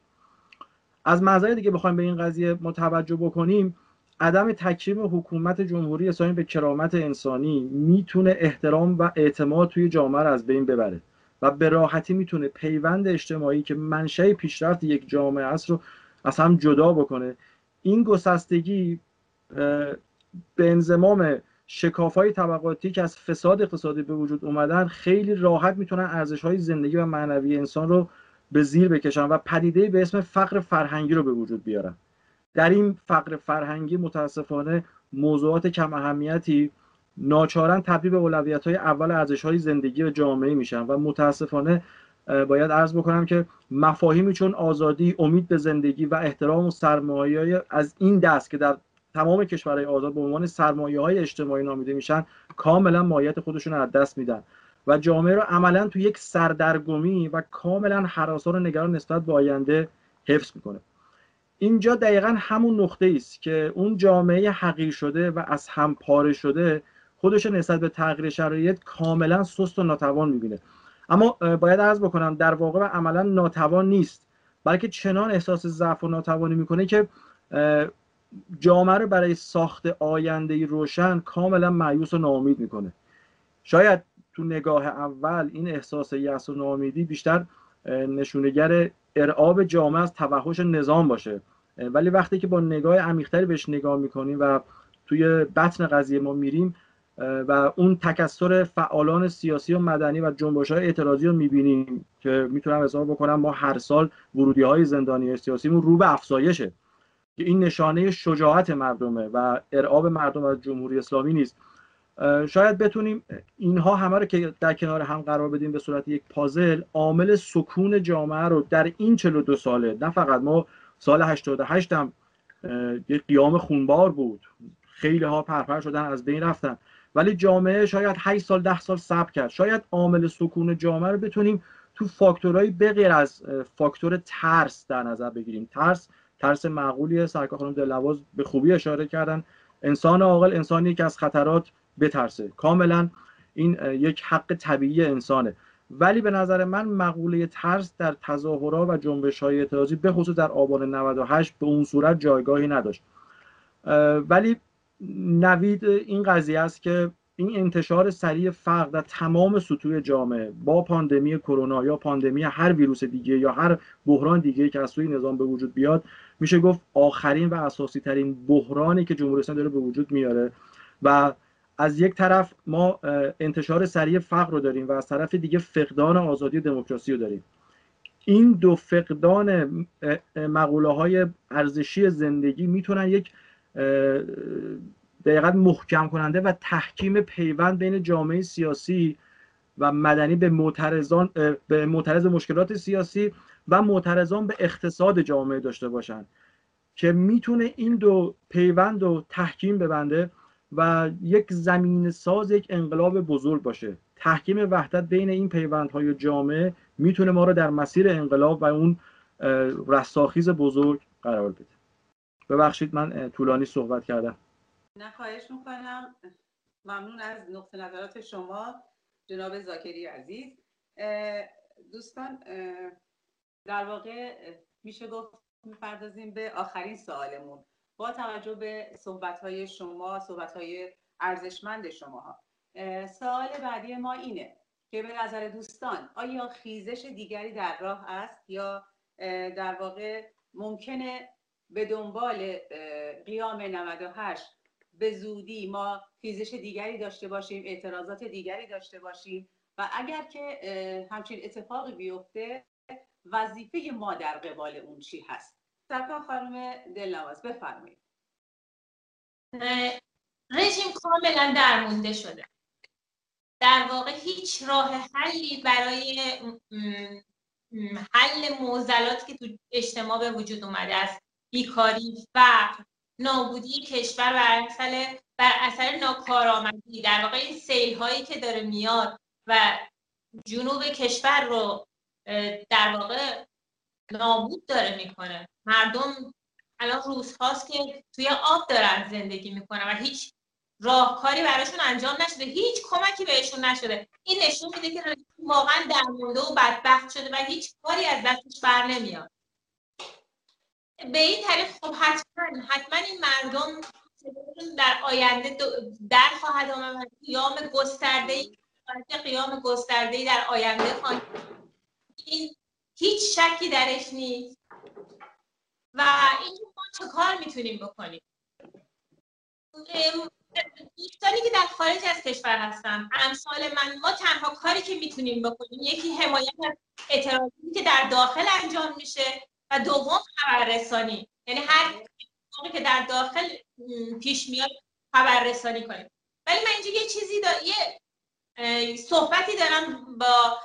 از منظر دیگه بخوایم به این قضیه متوجه بکنیم عدم تکریم حکومت جمهوری اسلامی به کرامت انسانی می‌تونه احترام و اعتماد توی جامعه رو از بین ببره و به راحتی می‌تونه پیوند اجتماعی که منشأ پیشرفت یک جامعه است رو از هم جدا بکنه. این گسستگی به انضمام شکاف های طبقاتی که از فساد اقتصادی به وجود اومدن خیلی راحت می‌تونن ارزش های زندگی و معنوی انسان رو به زیر بکشن و پدیده به اسم فقر فرهنگی رو به وجود بیارن. در این فقر فرهنگی متاسفانه موضوعات کم اهمیتی ناچارن تبدیل به اولویت های اول ارزش های زندگی و جامعه میشن و متاسفانه باید عرض بکنم که مفاهیمی چون آزادی امید به زندگی و احترام و سرمایه از این دست که در تمام کشورهای آزاد به عنوان سرمایه های اجتماعی نامیده میشن کاملا ماهیت خودشون از دست میدن و جامعه رو عملا تو یک سردرگمی و کاملا حراسان و نگران نسبت به آینده حفظ می‌کنه. اینجا دقیقا همون نقطه است که اون جامعه حقیر شده و از هم پاره شده خودش نسبت به تغییر شرایط کاملا سست و ناتوان می‌بینه. اما باید عرض بکنم در واقع عملا ناتوان نیست بلکه چنان احساس ضعف و ناتوانی می‌کنه که جامعه رو برای ساخت آینده روشن کاملا معیوس و ناامید می‌کنه. شاید تو نگاه اول این احساس یأس و ناامیدی بیشتر نشونگر ارعاب جامعه از توحش نظام باشه. ولی وقتی که با نگاه عمیقتری بهش نگاه می‌کنیم و توی بطن قضیه ما میریم و اون تکسر فعالان سیاسی و مدنی و جنبش های اعتراضی رو می‌بینیم که می‌تونم حساب بکنم ما هر سال ورودی های زندانی سیاسیمون رو به افزایشه. که این نشانه شجاعت مردمه و ارعاب مردم از جمهوری اسلامی نیست. شاید بتونیم اینها همه رو که در کنار هم قرار بدیم به صورت یک پازل عامل سکون جامعه رو در این 42 ساله نه فقط ما سال 88 هم یک قیام خونبار بود. خیلی ها پرپر شدن از بین رفتن. ولی جامعه شاید 8 سال 10 سال صبر کرد. شاید عامل سکون جامعه رو بتونیم تو فاکتورهای بغیر از فاکتور ترس در نظر بگیریم. ترس ترس معقولیه. سرکار خانم دلنواز به خوبی اشاره کردن. انسان عاقل انسانی که از خطرات بترسه. کاملا این یک حق طبیعی انسانه. ولی به نظر من مقوله ترس در تظاهرات و جنبش های اعتراضی به خصوص در آبان 98 به اون صورت جایگاهی نداشت. ولی نوید این قضیه است که این انتشار سریع فقر در تمام سطوح جامعه با پاندمی کرونا یا پاندمی هر ویروس دیگه یا هر بحران دیگه که از سوی نظام به وجود بیاد میشه گفت آخرین و اساسی ترین بحرانی که جمهوری داره به وجود میاره و از یک طرف ما انتشار سریع فقر رو داریم و از طرف دیگه فقدان آزادی دموکراسی رو داریم. این دو فقدان مقوله های ارزشی زندگی می‌تونن یک دقیقا محکم کننده و تحکیم پیوند بین جامعه سیاسی و مدنی به معترضان به معترض مشکلات سیاسی و معترضان به اقتصاد جامعه داشته باشن که می‌تونه این دو پیوند و تحکیم ببنده. و یک زمین ساز یک انقلاب بزرگ باشه. تحکیم وحدت بین این پیوندهای جامعه می‌تونه ما رو در مسیر انقلاب و اون رستاخیز بزرگ قرار بده. ببخشید من طولانی صحبت کردم. نه خواهش می‌کنم. ممنون از نقطه نظرات شما جناب زاکری عزیز. دوستان در واقع میشه گفت می‌پردازیم به آخرین سوالمون. با توجه به صحبت های شما صحبت های ارزشمند شما سوال بعدی ما اینه که به نظر دوستان آیا خیزش دیگری در راه است یا در واقع ممکنه به دنبال قیام 98 به زودی ما خیزش دیگری داشته باشیم اعتراضات دیگری داشته باشیم؟ و اگر که همچین اتفاقی بیفته وظیفه ما در قبال اون چی هست؟ سرکار خانم دلنواز بفرمایید. رژیم کاملا درمونده شده. در واقع هیچ راه حلی برای حل معضلاتی که تو اجتماع به وجود اومده است. بیکاری فقر نابودی کشور بر اثر بر اثر ناکارآمدی. در واقع این سیل هایی که داره میاد و جنوب کشور رو در واقع نابود داره می‌کنه. مردم الان روز هاست که توی آب دارن زندگی می‌کنن و هیچ راهکاری براشون انجام نشده. هیچ کمکی بهشون نشده. این نشون میده که واقعا درمونده و بدبخت شده و هیچ کاری از دستش بر نمیاد. به این طریق خب حتما حتما این مردم در آینده در خواهد آمد قیام گسترده قیام گسترده در آینده خواهد این هیچ شکی درش نیست. و این ما چه کار می‌تونیم بکنیم؟ دوستانی که در خارج از کشور هستن امثال من ما تنها کاری که می‌تونیم بکنیم یکی حمایت از اعتراضی که در داخل انجام میشه و دوم خبررسانی. یعنی هر موقعی که در داخل پیش میاد خبررسانی کنیم. ولی من اینجا یه چیزی دا... یه صحبتی دارم با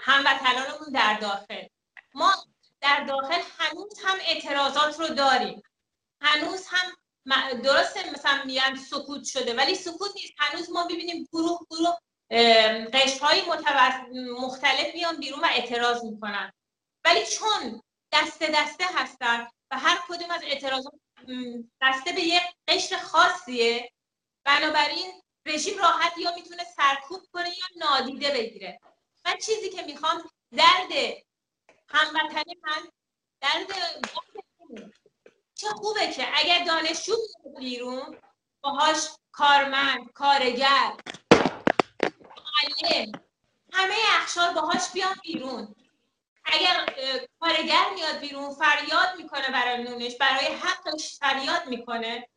هموطنانمون در داخل. ما در داخل هنوز هم اعتراضات رو داریم. هنوز هم درسته مثلا میگن سکوت شده ولی سکوت نیست. هنوز ما ببینیم گروه گروه قشر های مختلف میان بیرون و اعتراض می‌کنن. ولی چون دسته دسته هستن و هر کدوم از اعتراضات دسته به یک قشر خاصیه بنابراین رژیم راحت یا می‌تونه سرکوب کنه یا نادیده بگیره. من چیزی که می‌خوام درد هموطنی من درد چه خوبه که اگر دانشجو بیرون باهاش کارمند کارگر معلم همه اخشار باهاش بیان بیرون. اگر کارگر میاد بیرون فریاد می‌کنه برای نونش برای حقش فریاد می‌کنه.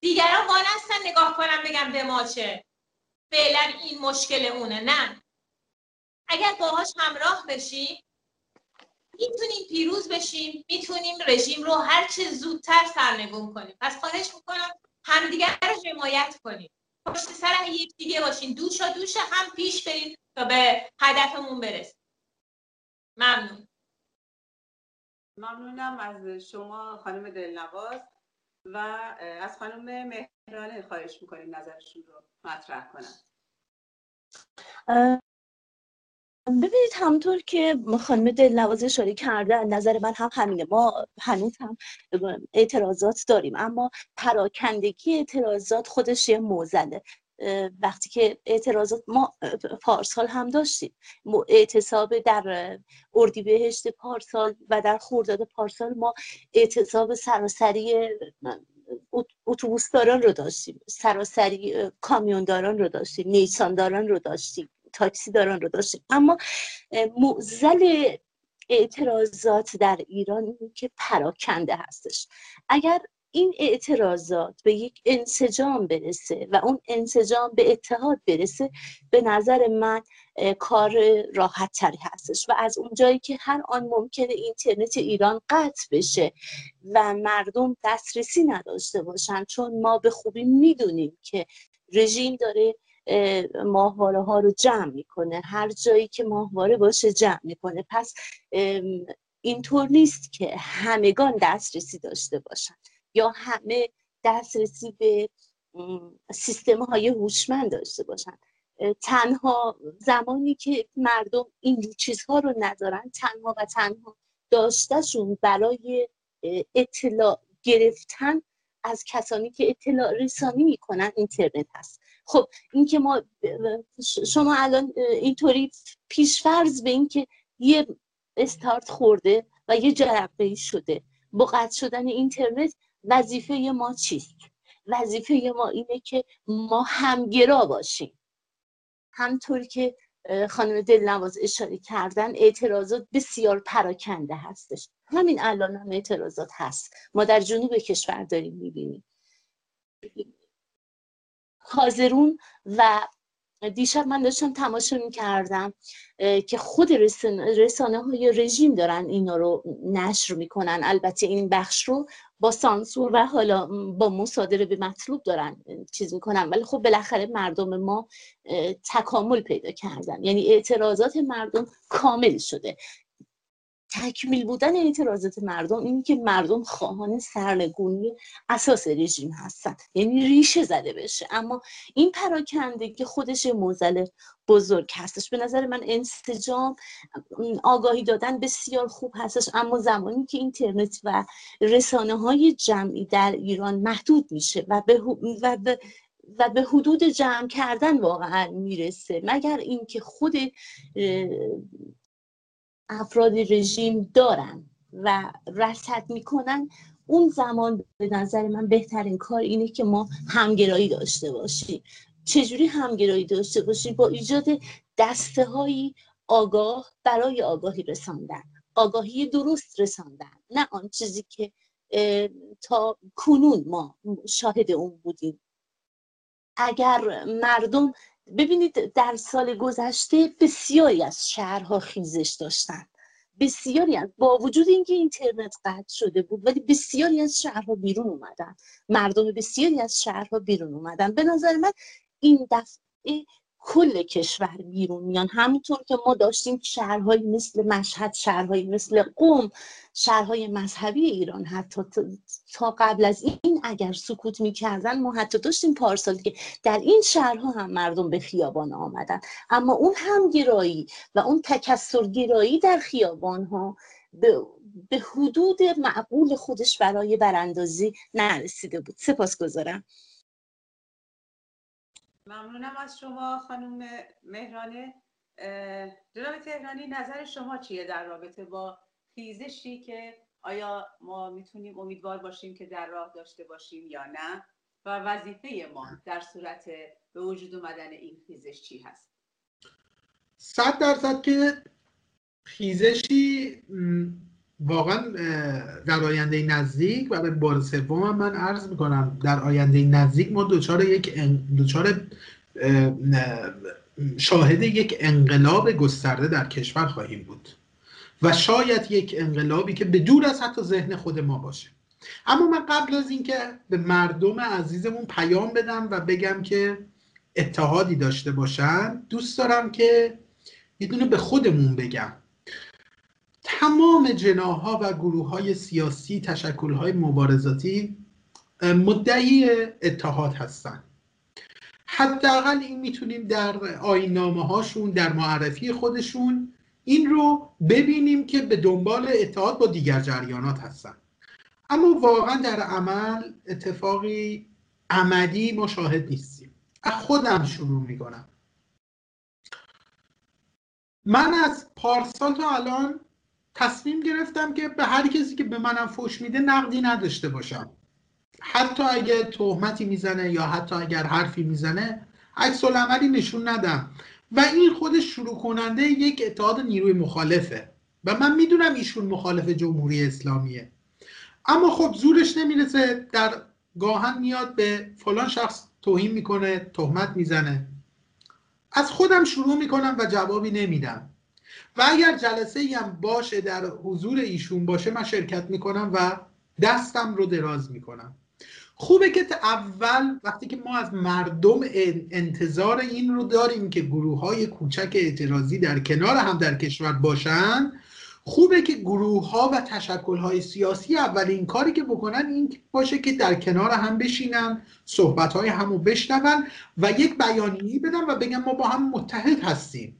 دیگران وان هستن نگاه کنم بگم به ما چه. فعلا این مشکل اونه. نه. اگر باهاش همراه بشیم می‌تونیم پیروز بشیم می‌تونیم رژیم رو هر چه زودتر سرنگون کنیم. پس خواهش می‌کنم همدیگر رو حمایت کنیم. پشت سر دیگه باشین. دوشا دوش هم پیش بریم تا به هدفمون برسیم. ممنون. ممنونم از شما خانم دلنواز و از خانم مهرانه. خواهش می‌کنیم نظرشون رو مطرح کنم ببینید همطور که خانم دلنواز اشاره کرده نظر من هم همینه. ما هنوز هم اعتراضات داریم اما پراکندگی اعتراضات خودش یه موزله. وقتی که اعتراضات ما پارسال هم داشتیم. اعتصاب در اردیبهشت پارسال و در خورداد پارسال ما اعتصاب سراسری اتوبوسداران رو داشتیم. سراسری کامیونداران رو داشتیم. نیسانداران رو داشتیم. تاکسی داران رو داشتیم. اما معزل اعتراضات در ایران که پراکنده هستش. اگر این اعتراضات به یک انسجام برسه و اون انسجام به اتحاد برسه به نظر من کار راحت تری هستش. و از اونجایی که هر آن ممکنه اینترنت ایران قطع بشه و مردم دسترسی نداشته باشن چون ما به خوبی می‌دونیم که رژیم داره ماهواره ها رو جمع می‌کنه. هر جایی که ماهواره باشه جمع می‌کنه. پس اینطور نیست که همگان دسترسی داشته باشن یا همه دسترسی به سیستم های هوشمند داشته باشن. تنها زمانی که مردم این چیزها رو ندارن تنها و تنها داشتهشون برای اطلاع گرفتن از کسانی که اطلاع رسانی می‌کنن اینترنت هست. خب اینکه ما شما الان اینطوری پیشفرض به اینکه یه استارت خورده و یه جرقه شده. با قطع شدن اینترنت وظیفه ما چیست؟ وظیفه ما اینه که ما همگرا باشیم. همطور که خانم دلنواز اشاره کردن اعتراضات بسیار پراکنده هستش. همین الان هم اعتراضات هست. ما در جنوب کشور داریم می‌بینیم. حاضرون و دیشب من داشتم تماشا می‌کردم که خود رسانه های رژیم دارن اینا رو نشر می‌کنن. البته این بخش رو با سانسور و حالا با مصادره به مطلوب دارن چیز می‌کنن. ولی خب بالاخره مردم ما تکامل پیدا کردن. یعنی اعتراضات مردم کامل شده. تکمیل بودن اعتراضات مردم این که مردم خواهان سرنگونی اساس رژیم هستن. یعنی ریشه زده بشه. اما این پراکندگی خودش موزل بزرگ هستش به نظر من انسجام آگاهی دادن بسیار خوب هستش. اما زمانی که اینترنت و رسانه های جمعی در ایران محدود میشه و به, و به و به حدود جمع کردن واقعا می‌رسه مگر اینکه خود افراد رژیم دارن و رصد می‌کنن اون زمان به نظر من بهترین کار اینه که ما همگرایی داشته باشیم. چجوری همگرایی داشته باشیم؟ با ایجاد دسته هایی آگاه برای آگاهی رساندن. آگاهی درست رساندن نه آن چیزی که تا کنون ما شاهد اون بودیم. اگر مردم ببینید در سال گذشته بسیاری از شهرها خیزش داشتن. بسیاری از با وجود اینکه اینترنت قطع شده بود ولی بسیاری از شهرها بیرون اومدن. مردم بسیاری از شهرها بیرون اومدن. به نظر من این دفعه کل کشور بیرون میان. همینطور که ما داشتیم شهرهایی مثل مشهد شهرهایی مثل قوم شهرهای مذهبی ایران حتی تا قبل از این اگر سکوت می‌کردن ما حتی داشتیم پارسال که در این شهرها هم مردم به خیابان آمدن. اما اون همگرایی و اون تکسرگرایی در خیابان ها به, به حدود معقول خودش برای براندازی نرسیده بود. سپاس گذارم ممنونم از شما خانم مهرانه. جناب تهرانی نظر شما چیه در رابطه با خیزشی که آیا ما می‌تونیم امیدوار باشیم که در راه داشته باشیم یا نه؟ و وظیفه ما در صورت به وجود اومدن این خیزش چی هست؟ صد درصد که خیزشی واقعا در آینده نزدیک برای بار سوم من عرض می‌کنم در آینده نزدیک ما دچار یک دچار شاهد یک انقلاب گسترده در کشور خواهیم بود و شاید یک انقلابی که به دور از حتی ذهن خود ما باشه. اما من قبل از اینکه به مردم عزیزمون پیام بدم و بگم که اتحادی داشته باشن دوست دارم که یه دونه به خودمون بگم. تمام جناها و گروه های سیاسی تشکل های مبارزاتی مدعی اتحاد هستند. حداقل این می‌تونیم در آینامه هاشون در معرفی خودشون این رو ببینیم که به دنبال اتحاد با دیگر جریانات هستن اما واقعا در عمل اتفاقی عملی مشاهد نیستیم. از خودم شروع می‌کنم. من از پارسال تا الان تصمیم گرفتم که به هر کسی که به منم فوش میده نقدی نداشته باشم. حتی اگر تهمتی می‌زنه یا حتی اگر حرفی می‌زنه عکس عملی نشون ندم. و این خودش شروع کننده یک اتحاد نیروی مخالفه. و من می‌دونم ایشون مخالف جمهوری اسلامیه. اما خب زورش نمی‌رسه. در گاهن میاد به فلان شخص توهین می‌کنه تهمت می‌زنه. از خودم شروع می‌کنم و جوابی نمیدم. و اگر جلسه ای هم باشه در حضور ایشون باشه من شرکت می‌کنم و دستم رو دراز می‌کنم. خوبه که اول وقتی که ما از مردم انتظار این رو داریم که گروه های کوچک اعتراضی در کنار هم در کشور باشن خوبه که گروه ها و تشکل های سیاسی اولین کاری که بکنن این باشه که در کنار هم بشینن صحبت های همو بشنون و یک بیانیه‌ای بدن و بگن ما با هم متحد هستیم.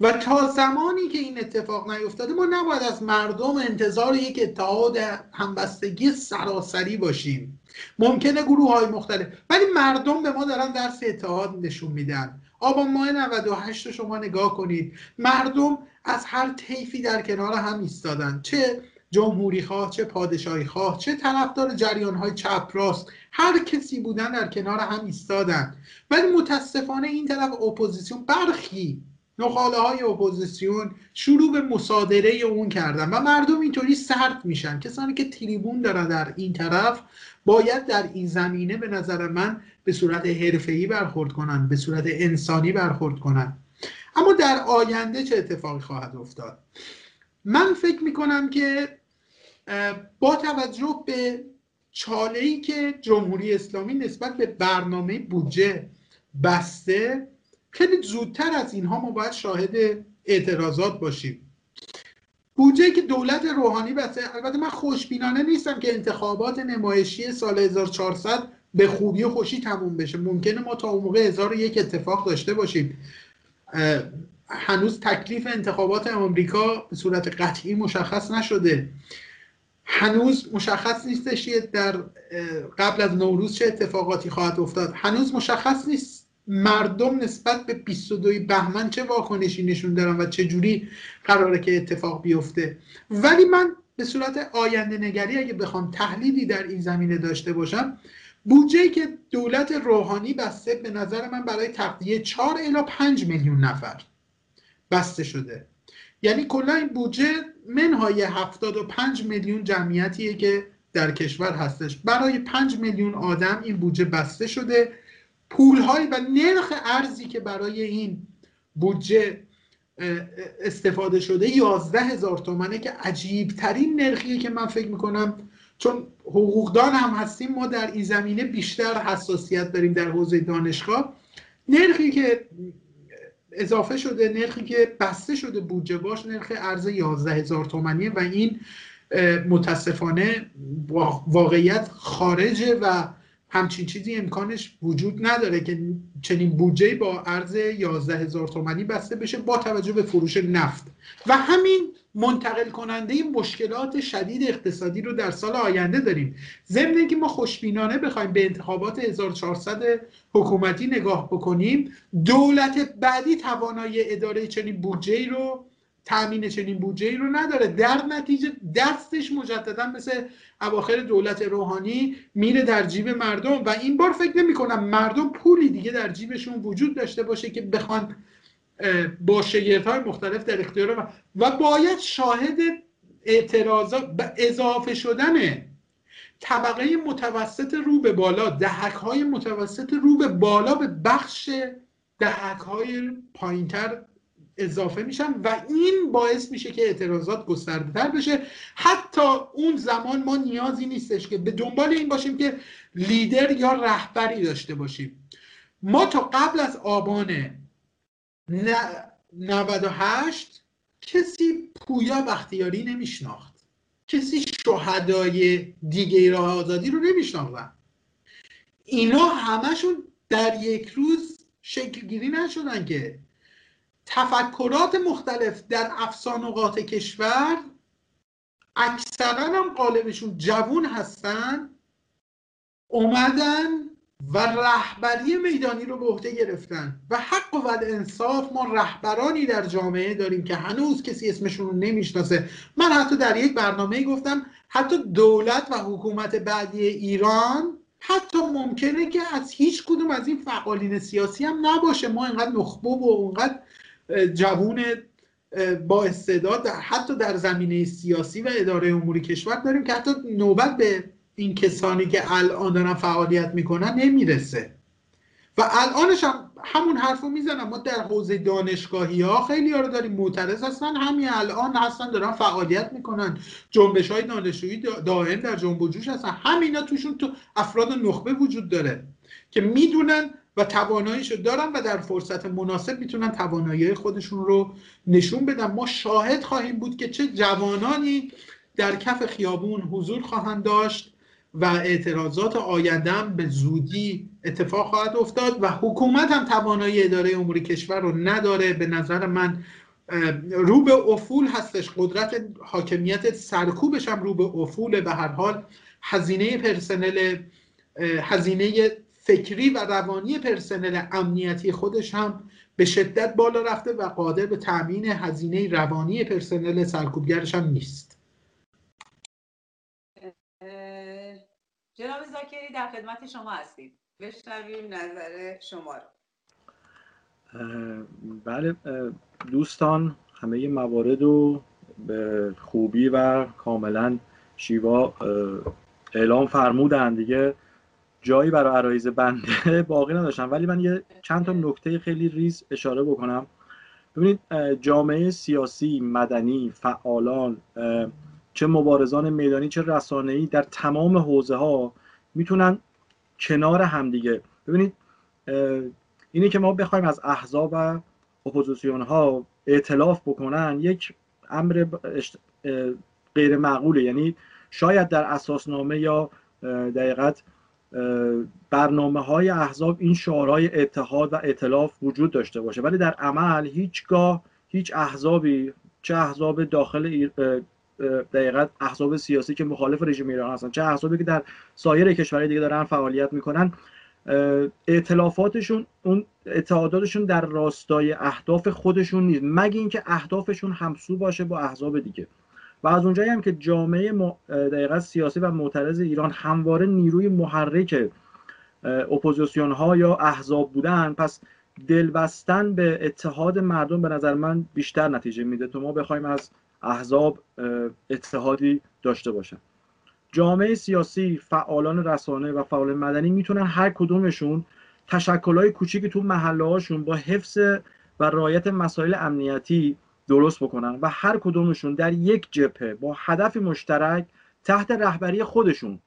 و تا زمانی که این اتفاق نیفتاده ما نباید از مردم انتظار یک اتحاد همبستگی سراسری باشیم. ممکنه گروه های مختلف ولی مردم به ما دارن درس اتحاد نشون میدن. آبان ماه 98 رو شما نگاه کنید. مردم از هر طیفی در کنار هم ایستادن. چه جمهوری خواه چه پادشاهی خواه چه طرفدار جریان های چپ راست هر کسی بودن در کنار هم ایستادن. ولی متاسفانه این طرف اپوزیسیون برخی نخاله های اپوزیسیون شروع به مصادره اون کردن و مردم اینطوری سرد میشن. کسانی که تریبون دارن در این طرف باید در این زمینه به نظر من به صورت حرفه‌ای برخورد کنن به صورت انسانی برخورد کنن. اما در آینده چه اتفاقی خواهد افتاد؟ من فکر می‌کنم که با توجه به چاله ای که جمهوری اسلامی نسبت به برنامه بودجه بسته خیلی زودتر از اینها ما باید شاهد اعتراضات باشیم. بودجه که دولت روحانی بسته البته من خوشبینانه نیستم که انتخابات نمایشی سال 1400 به خوبی و خوشی تموم بشه. ممکنه ما تا اون موقع هزار اتفاق داشته باشیم. هنوز تکلیف انتخابات آمریکا به صورت قطعی مشخص نشده. هنوز مشخص نیستش در قبل از نوروز چه اتفاقاتی خواهد افتاد. هنوز مشخص نیست مردم نسبت به 22 بهمن چه واکنشی نشون دارن و چه جوری قراره که اتفاق بیفته؟ ولی من به صورت آینده نگری اگه بخوام تحلیلی در این زمینه داشته باشم بودجه که دولت روحانی بسته به نظر من برای تغذیه 4 الی 5 میلیون نفر بسته شده. یعنی کلا این بودجه منهای 75 میلیون جمعیتیه که در کشور هستش. برای 5 میلیون آدم این بودجه بسته شده. پولهایی و نرخ ارزی که برای این بودجه استفاده شده 11 هزار تومنه که عجیب ترین نرخیه که من فکر می‌کنم. چون حقوقدان هم هستیم ما در این زمینه بیشتر حساسیت داریم در حوزه دانشگاه. نرخی که اضافه شده نرخی که بسته شده بودجه باش نرخ ارز 11 هزار تومنیه و این متاسفانه واقعیت خارجه و همچین چیزی امکانش وجود نداره که چنین بودجه با ارز 11 هزار تومنی بسته بشه با توجه به فروش نفت. و همین منتقل کننده مشکلات شدید اقتصادی رو در سال آینده داریم. ضمن اینکه ما خوشبینانه بخوایم به انتخابات 1400 حکومتی نگاه بکنیم دولت بعدی توانایی اداره چنین بودجه رو تامین چنین بودجه رو نداره. در نتیجه دستش مجددا مثل اواخر دولت روحانی میره در جیب مردم و این بار فکر نمی کنم مردم پولی دیگه در جیبشون وجود داشته باشه که بخوان با شگرت های مختلف در اختیار و باید شاهد اعتراضات اضافه شدن طبقه متوسط رو به بالا دهک های متوسط رو به بالا به بخش دهک های پایینتر اضافه میشن و این باعث میشه که اعتراضات گسترده تر بشه. حتی اون زمان ما نیازی نیستش که به دنبال این باشیم که لیدر یا رهبری داشته باشیم. ما تا قبل از آبان 98 کسی پویا بختیاری نمیشناخت. کسی شهدای دیگه راه آزادی رو نمیشناختن. اینا همشون در یک روز شکل گیری نشدن که تفکرات مختلف در افسانقات کشور اکثرا هم قالبشون جوون هستن اومدن و رهبری میدانی رو به عهده گرفتن. و حق و انصاف ما رهبرانی در جامعه داریم که هنوز کسی اسمشون رو نمی‌شناسه. من حتی در یک برنامه گفتم حتی دولت و حکومت بعدی ایران حتی ممکنه که از هیچ کدوم از این فعالین سیاسی هم نباشه. ما اینقدر نخبه و اینقدر جوون با استعداد حتی در زمینه سیاسی و اداره امور کشور داریم که حتی نوبت به این کسانی که الان دارن فعالیت می‌کنن نمی‌رسه. و الانش هم همون حرف رو می‌زنم. ما در حوزه دانشگاهی ها خیلی ها رو داریم معترض هستن. همین الان هستن دارن فعالیت می‌کنن. جنبش های دانشجویی دائم در جنب و جوش هستن. همینا توشون تو افراد نخبه وجود داره که می‌دونن و تواناییشو دارن و در فرصت مناسب می‌تونن توانایی خودشون رو نشون بدن. ما شاهد خواهیم بود که چه جوانانی در کف خیابون حضور خواهند داشت و اعتراضات آیندهم به زودی اتفاق خواهد افتاد و حکومت هم توانایی اداره امور کشور رو نداره. به نظر من رو به افول هستش. قدرت حاکمیت سرکوبش هم رو به افول به هر حال هزینه پرسنل هزینه فکری و روانی پرسنل امنیتی خودش هم به شدت بالا رفته و قادر به تامین هزینه روانی پرسنل سرکوبگرش هم نیست. جناب زاکری در خدمت شما هستیم. بشنویم نظر شما رو. بله دوستان همه موارد رو به خوبی و کاملا شیوا اعلام فرمودن. دیگه جایی برای عرایز بنده باقی نداشتم. ولی من یه چند تا نکته خیلی ریز اشاره بکنم. ببینید جامعه سیاسی مدنی فعالان چه مبارزان میدانی چه رسانه‌ای در تمام حوزه ها می‌تونن کنار همدیگه ببینید اینه که ما بخوایم از احزاب و اپوزیسیون ها اعتلاف بکنن یک امر غیر معقوله یعنی شاید در اساسنامه یا دقیقت برنامه های احزاب این شعارهای اتحاد و ائتلاف وجود داشته باشه. ولی در عمل هیچگاه هیچ احزابی چه احزاب داخل دقیقت احزاب سیاسی که مخالف رژیم ایران هستن چه احزابی که در سایر کشورهای دیگه دارن فعالیت می‌کنن ائتلافاتشون اون اتحاداتشون در راستای اهداف خودشون نیست. مگه اینکه اهدافشون همسو باشه با احزاب دیگه. و از اونجایی هم که جامعه دقیقا سیاسی و معترض ایران همواره نیروی محرک اپوزیسیون ها یا احزاب بودن پس دل بستن به اتحاد مردم به نظر من بیشتر نتیجه میده تا ما بخوایم از احزاب اتحادی داشته باشن. جامعه سیاسی فعالان رسانه و فعال مدنی می‌تونن هر کدومشون تشکلهای کوچیکی تو محله هاشون با حفظ و رعایت مسائل امنیتی درست بکنن و هر کدومشون در یک جبهه با هدف مشترک تحت رهبری خودشون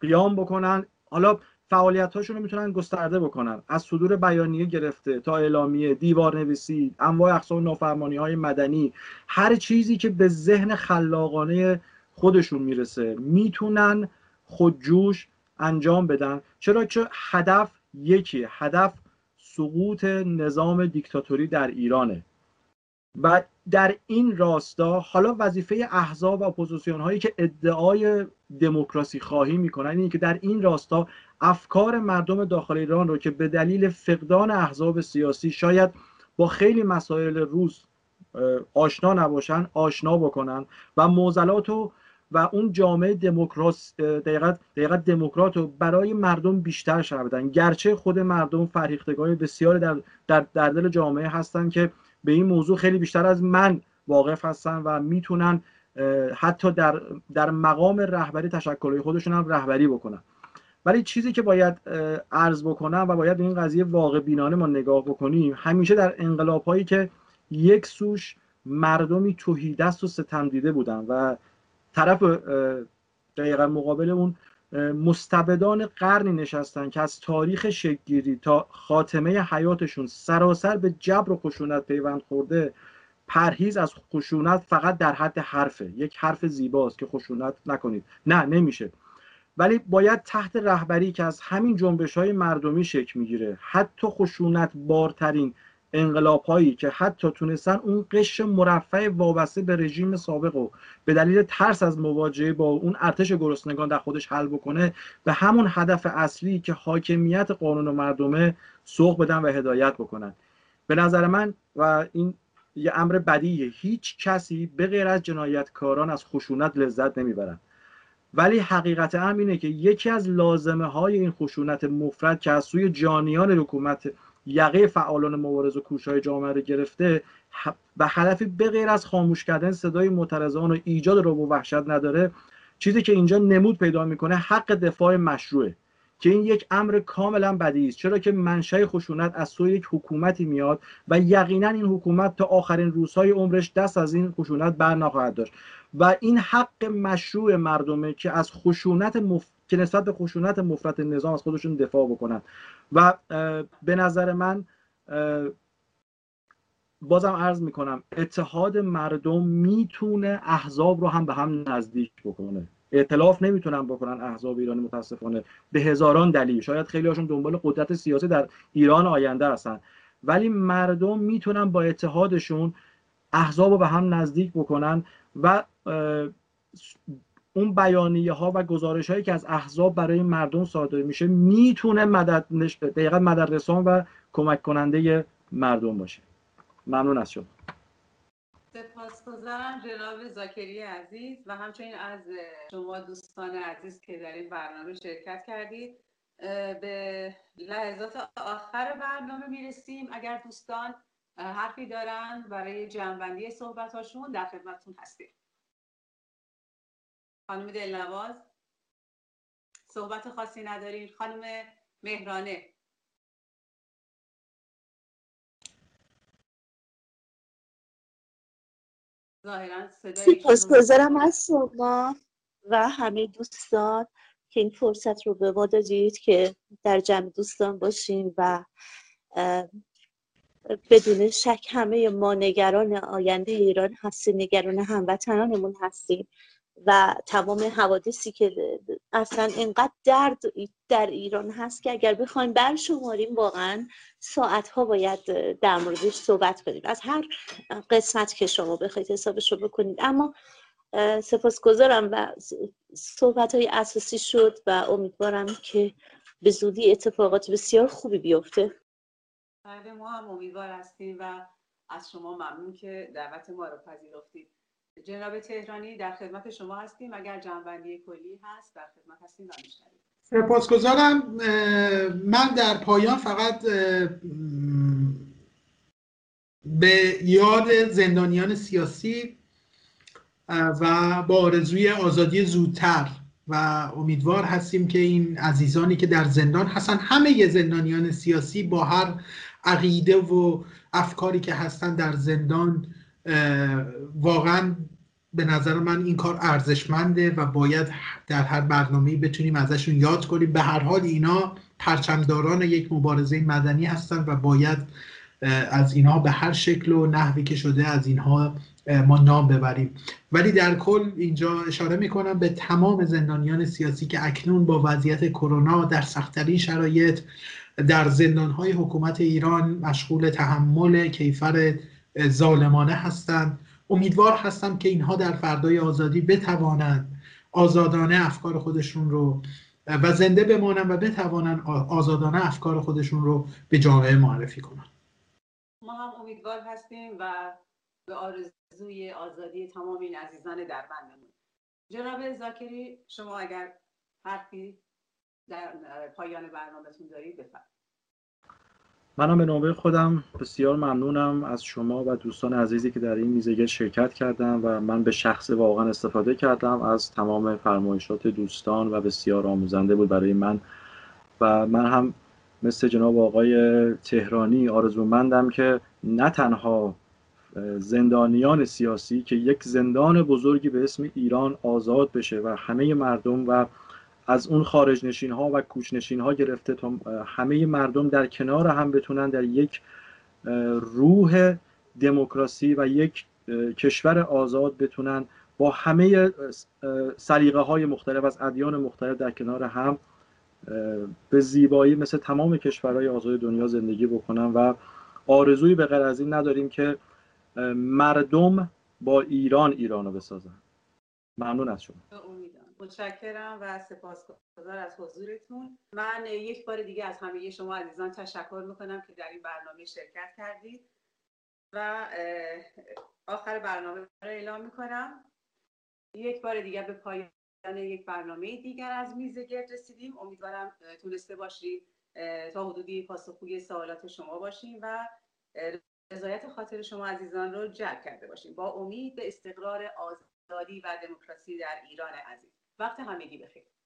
قیام بکنن. حالا فعالیت هاشون رو می‌تونن گسترده بکنن. از صدور بیانیه گرفته تا اعلامیه دیوار نویسی انواع اقسام نافرمانی های مدنی هر چیزی که به ذهن خلاقانه خودشون می‌رسه می‌تونن خودجوش انجام بدن. چرا که هدف یکی هدف سقوط نظام دیکتاتوری در ایرانه. و در این راستا حالا وظیفه احزاب و اپوزیسیون هایی که ادعای دموکراسی خواهی می‌کنن اینه که در این راستا افکار مردم داخل ایران رو که به دلیل فقدان احزاب سیاسی شاید با خیلی مسائل روز آشنا نباشن آشنا بکنن و موزلات و و اون جامعه دموکراس دقیقت, دموکرات رو برای مردم بیشتر شر بدن. گرچه خود مردم فرهیختگان بسیاری در, در, در دل جامعه هستن که به این موضوع خیلی بیشتر از من واقف هستن و می‌تونن حتی در, در مقام رهبری تشکلهای خودشون هم رهبری بکنن. ولی چیزی که باید عرض بکنم و باید این قضیه واقع بینانه ما نگاه بکنیم همیشه در انقلاب هایی که یک سوش مردمی توهیدست و ستم دیده بودن و طرف دقیقا مقابل اون مستبدان قرنی نشستن که از تاریخ شکگیری تا خاتمه حیاتشون سراسر به جبر و خشونت پیوند خورده پرهیز از خشونت فقط در حد حرفه. یک حرف زیباست که خشونت نکنید. نه نمیشه. ولی باید تحت رهبری که از همین جنبش های مردمی شکل می‌گیره. حتی خشونت بارترین انقلاب هایی که حتی تونستن اون قش مرفع وابسته به رژیم سابق و به دلیل ترس از مواجهه با اون ارتش گرسنگان در خودش حل بکنه به همون هدف اصلی که حاکمیت قانون و مردمه سوق بدن و هدایت بکنن. به نظر من و این یه امر بدیه هیچ کسی به غیر از جنایتکاران از خشونت لذت نمی‌برن. ولی حقیقت هم که یکی از لازمه های این خشونت مفرد که از سوی جانیان حکومت یقه فعالان مبارز و کوشهای جامعه رو گرفته و هدفی به غیر از خاموش کردن صدای معترضان و ایجاد رو وحشت نداره. چیزی که اینجا نمود پیدا می‌کنه حق دفاع مشروعه که این یک امر کاملا بدی است. چرا که منشأ خشونت از سوی یک حکومتی میاد و یقینا این حکومت تا آخرین روزهای عمرش دست از این خشونت بر نخواهد داشت. و این حق مشروع مردمه که از خشونت مف... که نسبت به خشونت مفرط نظام از خودشون دفاع بکنن. و به نظر من بازم عرض می‌کنم اتحاد مردم می‌تونه احزاب رو هم به هم نزدیک بکنه. اعتلاف نمی‌تونن بکنن احزاب ایرانی متاسفانه به هزاران دلیل. شاید خیلی هاشون دنبال قدرت سیاسی در ایران آینده هستن. ولی مردم می‌تونن با اتحادشون احزاب رو به هم نزدیک بکنن و اون بیانیه ها و گزارش هایی که از احزاب برای مردم صادر میشه می‌تونه مدد دقیقا مدد رسان و کمک کننده مردم باشه. ممنون از شما. سپاسگزارم جناب زاکری عزیز و همچنین از شما دوستان عزیز که در این برنامه شرکت کردید. به لحظات آخر برنامه می‌رسیم. اگر دوستان حرفی دارن برای جمعبندی صحبت هاشون در خدمتتون هستیم. خانم دلنواز صحبت خاصی ندارین. خانم مهرانه. سپاسگزارم از شما و همه دوستان که این فرصت رو به ما دادید که در جمع دوستان باشیم و بدون شک همه ما نگران آینده ایران هستیم نگران هموطنانمون هستیم. و تمام حوادثی که اصلا اینقدر درد در ایران هست که اگر بخوایم برشماریم واقعا ساعت ها باید در موردش صحبت کنیم. از هر قسمت که شما بخواید حسابش رو بکنید. اما سپاسگزارم و صحبت های اساسی شد و امیدوارم که به زودی اتفاقات بسیار خوبی بیفته. بله ما هم امیدوار هستیم و از شما ممنون که دعوت ما رو پذیرفتید. جناب تهرانی در خدمت شما هستیم. اگر جنبندی کلی هست در خدمت هستیم. و سپاسگزارم. من در پایان فقط به یاد زندانیان سیاسی و با آرزوی آزادی زودتر و امیدوار هستیم که این عزیزانی که در زندان هستن همه زندانیان سیاسی با هر عقیده و افکاری که هستن در زندان واقعا به نظر من این کار ارزشمنده و باید در هر برنامه بتونیم ازشون یاد کنیم. به هر حال اینا پرچمداران یک مبارزه مدنی هستند و باید از اینها به هر شکل و نحوی که شده از اینها ما نام ببریم. ولی در کل اینجا اشاره می‌کنم به تمام زندانیان سیاسی که اکنون با وضعیت کرونا در سختترین شرایط در زندانهای حکومت ایران مشغول تحمل کیفر ظالمانه هستند. امیدوار هستم که اینها در فردای آزادی بتوانند آزادانه افکار خودشون رو و زنده بمانند و بتوانند آزادانه افکار خودشون رو به جامعه معرفی کنند. ما هم امیدوار هستیم و به آرزوی آزادی تمام این عزیزان در بندمون جناب زاکری شما اگر حرفی در پایان برنامهتون دارید بفرمایید. منم به نوبه خودم بسیار ممنونم از شما و دوستان عزیزی که در این میزگرد شرکت کردم و من به شخص واقعا استفاده کردم از تمام فرمایشات دوستان و بسیار آموزنده بود برای من. و من هم مثل جناب آقای تهرانی آرزومندم که نه تنها زندانیان سیاسی که یک زندان بزرگی به اسم ایران آزاد بشه و همه مردم و از اون خارج نشین ها و کوچ نشین ها گرفته تا همه مردم در کنار هم بتونن در یک روح دموکراسی و یک کشور آزاد بتونن با همه سلیقه های مختلف از ادیان مختلف در کنار هم به زیبایی مثل تمام کشورهای آزاد دنیا زندگی بکنن و آرزویی به غیر از این نداریم که مردم با ایران ایرانو بسازن. ممنون از شما. متشکرم و سپاسگزار از حضورتون. من یک بار دیگه از همه شما عزیزان تشکر می‌کنم که در این برنامه شرکت کردید و آخر برنامه رو اعلام می‌کنم. یک بار دیگه به پایان یک برنامه دیگر از میز گرد رسیدیم. امیدوارم تونسته باشید تا حدودی پاسخگوی سوالات شما باشیم و رضایت خاطر شما عزیزان رو جلب کرده باشیم. با امید به استقرار آزادی و دموکراسی در ایران عزیز. وقت همگی بخیر.